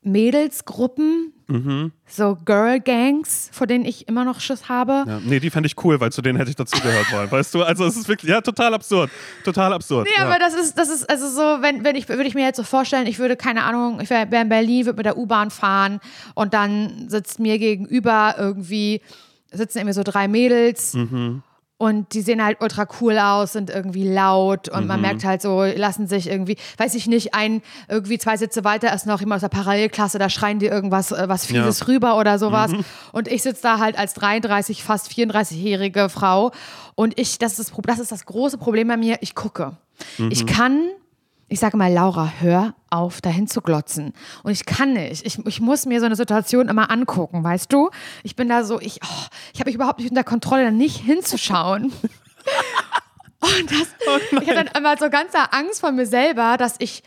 Mädelsgruppen, mhm. so Girl Gangs, vor denen ich immer noch Schiss habe. Ja, nee, die fände ich cool, weil zu denen hätte ich dazugehört wollen. Weißt du, also es ist wirklich, ja, total absurd. Total absurd. Nee, ja. aber das ist, das ist, also so, wenn, wenn ich, würde ich mir jetzt so vorstellen, ich würde, keine Ahnung, ich wäre in Berlin, würde mit der U-Bahn fahren und dann sitzt mir gegenüber irgendwie, sitzen irgendwie so drei Mädels. Mhm und die sehen halt ultra cool aus, sind irgendwie laut und mhm. man merkt halt so, lassen sich irgendwie, weiß ich nicht, ein, irgendwie zwei Sitze weiter ist noch jemand aus der Parallelklasse, da schreien die irgendwas, äh, was Fieses ja. rüber oder sowas. Mhm. Und ich sitze da halt als 33, fast 34-jährige Frau und ich, das ist das, das ist das große Problem bei mir, ich gucke. Mhm. Ich kann ich sage mal, Laura, hör auf, dahin zu glotzen. Und ich kann nicht. Ich, ich muss mir so eine Situation immer angucken, weißt du? Ich bin da so, ich, oh, ich habe mich überhaupt nicht unter Kontrolle, da nicht hinzuschauen. Und das, oh ich hatte dann immer so ganz Angst vor mir selber, dass ich,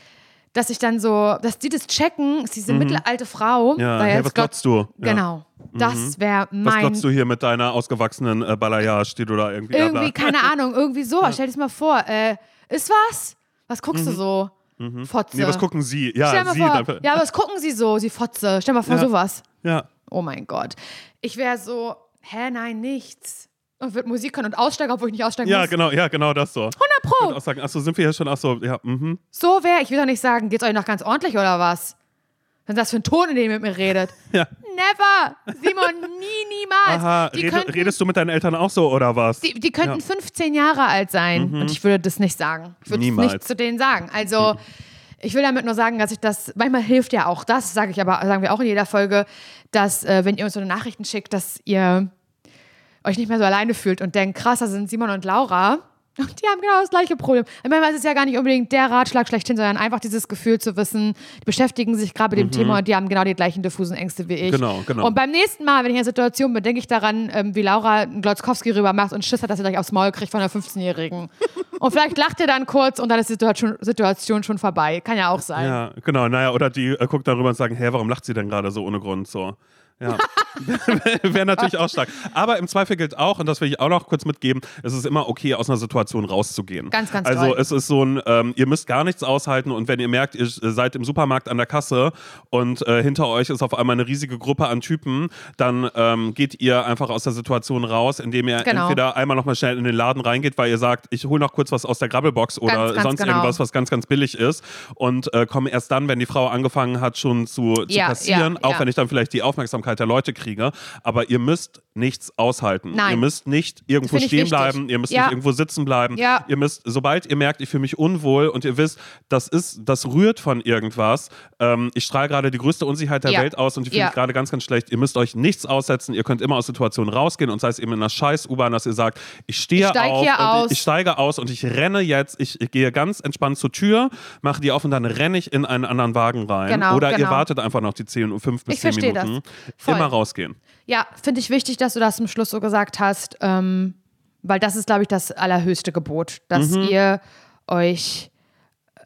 dass ich dann so, dass die das checken, ist diese mhm. mittelalte Frau. Ja, hey, was glotzt du? Ja. Genau. Das mhm. wäre mein. Was glotzt du hier mit deiner ausgewachsenen äh, Balayage, die du da irgendwie. Irgendwie, keine Ahnung, irgendwie so. Ja. Stell dir das mal vor. Äh, ist was? Was guckst mhm. du so? Mhm. Fotze. Nee, was gucken Sie? Ja, Sie. Vor, ja, was gucken Sie so? Sie Fotze. Stell mal vor, ja. sowas. Ja. Oh mein Gott. Ich wäre so, hä, nein, nichts. Und wird Musik können und aussteigen, obwohl ich nicht aussteigen ja, muss. Ja, genau, ja, genau das so. 100 Pro. Achso, sind wir hier schon? Achso, ja. Mhm. So wäre, ich will doch nicht sagen, geht's euch noch ganz ordentlich oder was? Was ist das für ein Ton, in dem ihr mit mir redet? Ja. Never! Simon, nie, niemals. Aha, Red, könnten, redest du mit deinen Eltern auch so oder was? Die, die könnten ja. 15 Jahre alt sein mhm. und ich würde das nicht sagen. Ich würde nicht zu denen sagen. Also, mhm. ich will damit nur sagen, dass ich das, manchmal hilft ja auch das, sage ich aber, sagen wir auch in jeder Folge, dass, äh, wenn ihr uns so eine Nachrichten schickt, dass ihr euch nicht mehr so alleine fühlt und denkt, krass, da sind Simon und Laura und die haben genau das gleiche Problem. Ich meine, es ist ja gar nicht unbedingt der Ratschlag schlechthin, sondern einfach dieses Gefühl zu wissen, die beschäftigen sich gerade mit dem mhm. Thema und die haben genau die gleichen diffusen Ängste wie ich. Genau, genau. Und beim nächsten Mal, wenn ich in einer Situation bin, denke ich daran, ähm, wie Laura Glotzkowski rüber macht und Schiss hat, dass er gleich aufs Maul kriegt von einer 15-Jährigen. und vielleicht lacht er dann kurz und dann ist die Situation, Situation schon vorbei. Kann ja auch sein. Ja, genau. Naja, oder die äh, guckt darüber und sagen, hä, warum lacht sie denn gerade so ohne Grund so? Ja, wäre natürlich auch stark. Aber im Zweifel gilt auch, und das will ich auch noch kurz mitgeben, es ist immer okay, aus einer Situation rauszugehen. Ganz, ganz Also toll. es ist so ein, ähm, ihr müsst gar nichts aushalten und wenn ihr merkt, ihr seid im Supermarkt an der Kasse und äh, hinter euch ist auf einmal eine riesige Gruppe an Typen, dann ähm, geht ihr einfach aus der Situation raus, indem ihr genau. entweder einmal nochmal schnell in den Laden reingeht, weil ihr sagt, ich hole noch kurz was aus der Grabbelbox oder ganz, ganz sonst genau. irgendwas, was ganz, ganz billig ist und äh, komme erst dann, wenn die Frau angefangen hat, schon zu, zu ja, kassieren, ja, auch ja. wenn ich dann vielleicht die Aufmerksamkeit der Leute kriege. Aber ihr müsst nichts aushalten. Nein. Ihr müsst nicht irgendwo stehen bleiben, ihr müsst ja. nicht irgendwo sitzen bleiben. Ja. Ihr müsst, sobald ihr merkt, ich fühle mich unwohl und ihr wisst, das ist, das rührt von irgendwas. Ähm, ich strahle gerade die größte Unsicherheit der ja. Welt aus und ich fühle mich gerade ganz, ganz schlecht. Ihr müsst euch nichts aussetzen. Ihr könnt immer aus Situationen rausgehen und sei es eben in einer scheiß U-Bahn, dass ihr sagt, ich stehe ich auf, aus. Ich, ich, steige aus und ich renne jetzt. Ich, ich, gehe ganz entspannt zur Tür, mache die auf und dann renne ich in einen anderen Wagen rein. Genau, Oder genau. ihr wartet einfach noch die 10, 5 bis ich 10 Minuten. Immer rausgehen. Ja, finde ich wichtig, dass du das zum Schluss so gesagt hast, ähm, weil das ist, glaube ich, das allerhöchste Gebot, dass mhm. ihr euch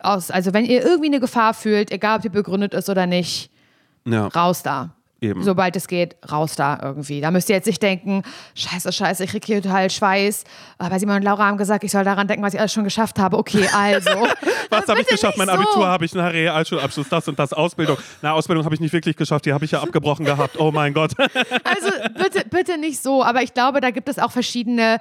aus, also wenn ihr irgendwie eine Gefahr fühlt, egal ob die begründet ist oder nicht, Ja, raus da. Eben. Sobald es geht, raus da irgendwie. Da müsst ihr jetzt nicht denken, scheiße, scheiße, ich kriege hier total Schweiß. Aber Simon und Laura haben gesagt, ich soll daran denken, was ich alles schon geschafft habe. Okay, also. Was habe ich geschafft? Mein Abitur so. habe ich, einen Realschulabschluss, das und das, Ausbildung. Na, Ausbildung habe ich nicht wirklich geschafft, die habe ich ja abgebrochen gehabt. Oh mein Gott. Also bitte, bitte nicht so. Aber ich glaube, da gibt es auch verschiedene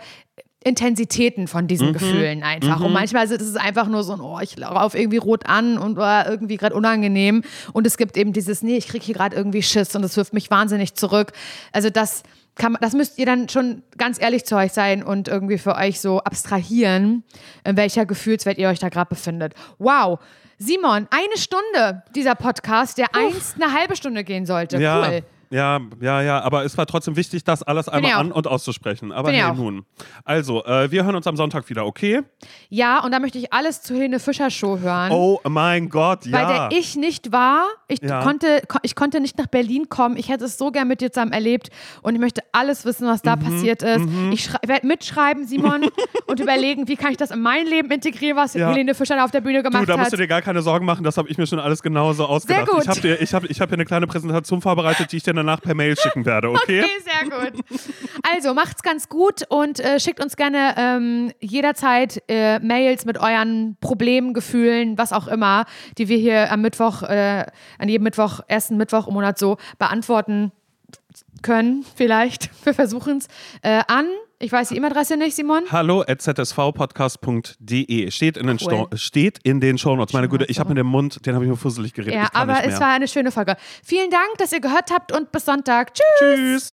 Intensitäten von Mhm. diesen Gefühlen einfach. Und manchmal ist es einfach nur so ein, oh, ich laufe irgendwie rot an und oh, irgendwie gerade unangenehm. Und es gibt eben dieses, nee, ich kriege hier gerade irgendwie Schiss und das wirft mich wahnsinnig zurück. Also das kann man, das müsst ihr dann schon ganz ehrlich zu euch sein und irgendwie für euch so abstrahieren, in welcher Gefühlswelt ihr euch da gerade befindet. Wow. Simon, eine Stunde dieser Podcast, der einst eine halbe Stunde gehen sollte. Ja, Cool. Ja, ja, ja. Aber es war trotzdem wichtig, das alles einmal auch. an- und auszusprechen. Aber hey, auch. nun. Also, äh, wir hören uns am Sonntag wieder, okay? Ja, und da möchte ich alles zur Helene Fischer Show hören. Oh mein Gott, bei ja. der ich nicht war. Ich, Ja. konnte, ko- ich konnte nicht nach Berlin kommen. Ich hätte es so gern mit dir zusammen erlebt und ich möchte alles wissen, was Mhm, da passiert ist. Ich werde mitschreiben, Simon, und überlegen, wie kann ich das in mein Leben integrieren, was Ja. Helene Fischer da auf der Bühne gemacht Du, da musst hat. du dir gar keine Sorgen machen, das habe ich mir schon alles genauso ausgedacht. gut. Ich habe ich hab, ich hab hier eine kleine Präsentation vorbereitet, die ich dir danach per Mail schicken werde, okay? Okay, sehr gut. Also macht's ganz gut und äh, schickt uns gerne ähm, jederzeit äh, Mails mit euren Problemen, Gefühlen, was auch immer, die wir hier am Mittwoch, äh, an jedem Mittwoch, ersten Mittwoch im Monat so beantworten können, vielleicht. Wir versuchen es. Äh, an, ich weiß die E-Mail-Adresse nicht, Simon. Hallo at zsvpodcast.de steht in den, Cool. Steht in den Shownotes. Meine Güte, ich habe mit dem Mund, den habe ich mir fusselig geredet. Ja, aber es war eine schöne Folge. Vielen Dank, dass ihr gehört habt und bis Sonntag. Tschüss. Tschüss.